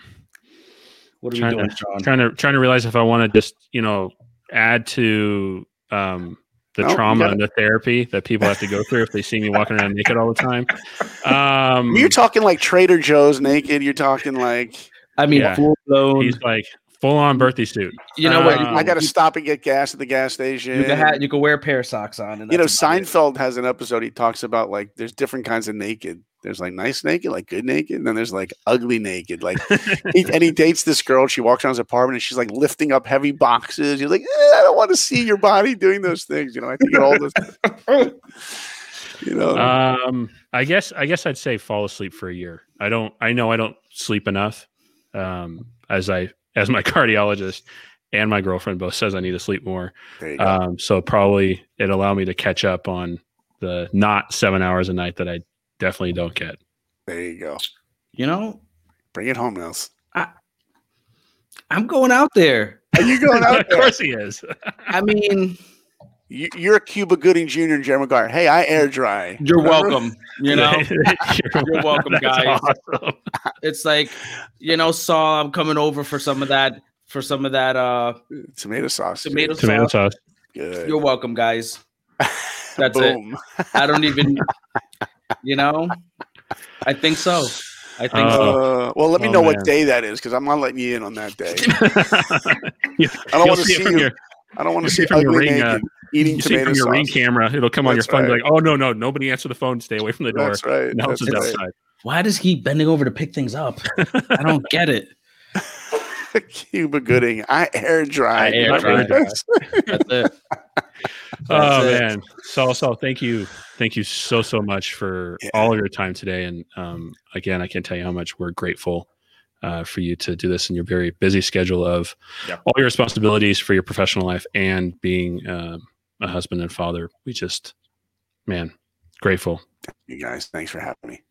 A: What are trying we doing,
B: to,
A: Sean?
B: Trying to trying to realize if I want to just, you know, add to um the nope, trauma and the therapy that people have to go through if they see me walking around naked all the time.
C: Um, you're talking like Trader Joe's naked. You're talking like
A: I mean, yeah. full blown.
B: He's like full on birthday suit.
C: You know what? Um, I got to stop and get gas at the gas station.
A: You can, have, you can wear a pair of socks on.
C: And you know, Seinfeld it. has an episode. He talks about like there's different kinds of naked. There's like nice naked, like good naked, and then there's like ugly naked. Like, [laughs] he, and he dates this girl. She walks around his apartment and she's like lifting up heavy boxes. He's like, eh, I don't want to see your body doing those things. You know, I think all this. [laughs] [laughs]
B: you know, um, I guess I guess I'd say fall asleep for a year. I don't. I know I don't sleep enough. Um, as I as my [laughs] cardiologist and my girlfriend both says I need to sleep more. Um, so probably it allow me to catch up on the not seven hours a night that I definitely don't get.
C: There you go.
A: You know,
C: bring it home, Nels.
A: I, I'm going out there.
C: Are you going out [laughs]
B: of course he is. [laughs]
A: I mean,
C: You, you're a Cuba Gooding Jr. and Jerry Maguire. Hey, I air dry.
A: You're
C: Remember?
A: welcome. You know, [laughs]
B: you're,
A: You're welcome, [laughs] guys.
B: awesome.
A: it's like, you know, Saul, I'm coming over for some of that, for some of that uh
C: Tomato sauce. dude.
A: tomato,
B: Tomato
A: sauce.
B: sauce.
C: Good.
A: You're welcome, guys. [laughs] That's it. I don't even, you know, I think so. I think so.
C: Uh, well, let me
B: Oh,
C: know
B: man.
C: what day that is because I'm not letting you in on that day. I don't want to
B: see
C: see you.
B: your,
C: I don't want to
B: see
C: see
B: from your
C: ugly
B: ring, uh,
C: eating
B: you see from your ring camera. It'll come on your
C: That's
B: phone. be
C: right.
B: Like, oh no, no, nobody answer the phone. Stay away from the door.
C: That's right.
B: No,
C: That's
B: it's
C: right.
B: outside.
A: Why does he bending over to pick things up? I don't [laughs] get it.
C: Cuba Gooding. I air dry.
A: I air
C: Remember
B: dry.
C: this?
A: That's it. [laughs]
B: Oh
A: it.
B: man, Saul, Saul, thank you, thank you so so much for
C: Yeah.
B: all of your time today. And um, again, I can't tell you how much we're grateful uh, for you to do this in your very busy schedule of
A: Yeah.
B: all your responsibilities for your professional life and being um a husband and father. We just, man, grateful.
C: You guys, thanks for having me.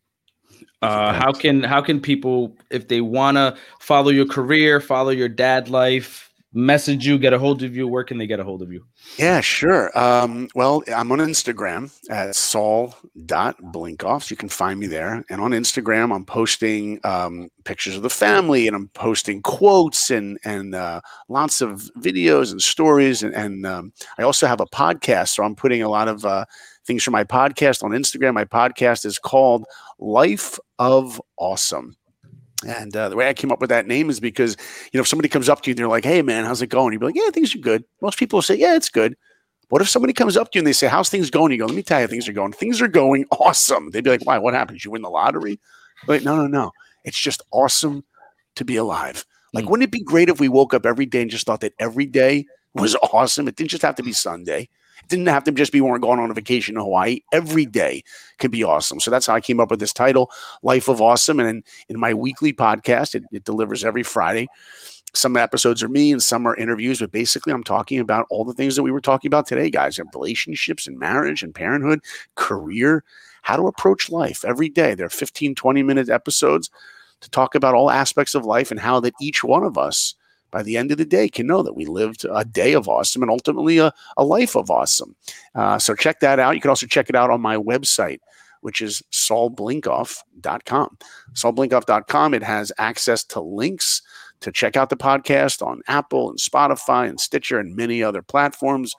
A: Uh, how can how can people, if they want to follow your career, follow your dad life, message you, get a hold of you, where can they get a hold of you?
C: Yeah, sure. Um, well, I'm on Instagram at saul.blinkoff. So you can find me there. And on Instagram, I'm posting um, pictures of the family and I'm posting quotes and, and uh, lots of videos and stories. And, and um, I also have a podcast. So I'm putting a lot of uh, things from my podcast on Instagram. My podcast is called Life of Awesome. And uh, the way I came up with that name is because, you know, if somebody comes up to you and they're like, hey, man, how's it going? You'd be like, yeah, things are good. Most people will say, yeah, it's good. What if somebody comes up to you and they say, how's things going? You go, let me tell you, how things are going. Things are going [laughs] awesome. They'd be like, why? What happened? Did you win the lottery? Like, no, no, no. It's just awesome to be alive. Like,
A: Mm.
C: wouldn't it be great if we woke up every day and just thought that every day was [laughs] awesome? It didn't just have to be Sunday. It didn't have to just be we're going on a vacation to Hawaii. Every day could be awesome. So that's how I came up with this title, Life of Awesome. And in, in my weekly podcast, it, it delivers every Friday. Some episodes are me and some are interviews, but basically I'm talking about all the things that we were talking about today, guys, and relationships and marriage and parenthood, career, how to approach life every day. There are 15, 20 minute episodes to talk about all aspects of life and how that each one of us by the end of the day can know that we lived a day of awesome and ultimately a, a life of awesome. Uh, so check that out. You can also check it out on my website, which is saulblinkoff.com. Saulblinkoff.com. It has access to links to check out the podcast on Apple and Spotify and Stitcher and many other platforms.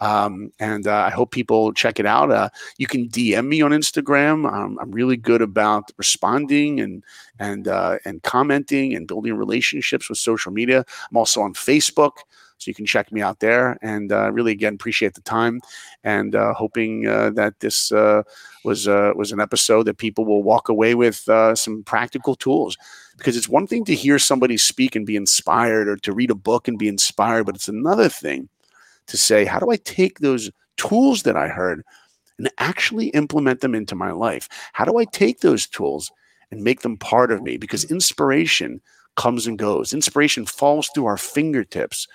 C: Um, and uh, I hope people check it out. Uh, you can DM me on Instagram. Um, I'm really good about responding and and uh, and commenting and building relationships with social media. I'm also on Facebook, so you can check me out there. And uh, really, again, appreciate the time and uh, hoping uh, that this uh, was uh, was an episode that people will walk away with uh, some practical tools. Because it's one thing to hear somebody speak and be inspired, or to read a book and be inspired, but it's another thing to say, how do I take those tools that I heard and actually implement them into my life? How do I take those tools and make them part of me? Because inspiration comes and goes, inspiration falls through our fingertips.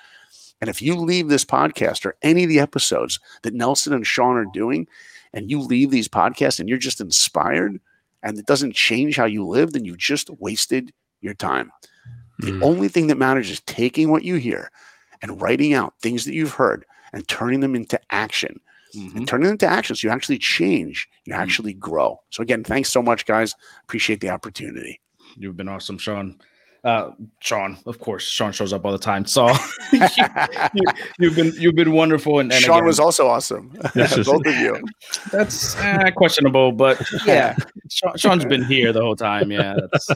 C: And if you leave this podcast or any of the episodes that Nelson and Sean are doing, and you leave these podcasts and you're just inspired and it doesn't change how you live, then you've just wasted your time. The
B: Mm.
C: only thing that matters is taking what you hear and writing out things that you've heard and turning them into action
A: Mhm.
C: and turning them into action so you actually change, you actually grow. So, again, thanks so much, guys. Appreciate the opportunity.
A: You've been awesome, Sean. Uh, Sean, of course, Sean shows up all the time. So [laughs] you, [laughs] have been you've been wonderful, and, and
C: Sean
A: again,
C: was also awesome. [laughs] Both of you.
A: that's uh, questionable, but yeah, Sean, Sean's been here the whole time. Yeah, that's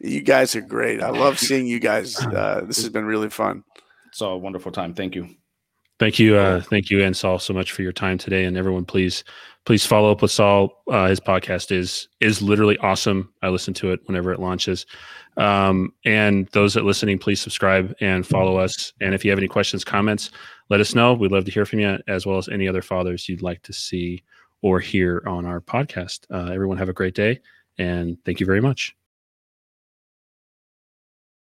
C: You guys are great. I love seeing you guys. Uh, this has been really fun.
A: It's a wonderful time. Thank you.
B: Thank you, uh, thank you, and Saul, so much for your time today. And everyone, please, please follow up with Saul. Uh, his podcast is is literally awesome. I listen to it whenever it launches. Um, and those that listening, please subscribe and follow us. And if you have any questions, comments, let us know. We'd love to hear from you, as well as any other fathers you'd like to see or hear on our podcast. Uh, everyone, have a great day, and thank you very much.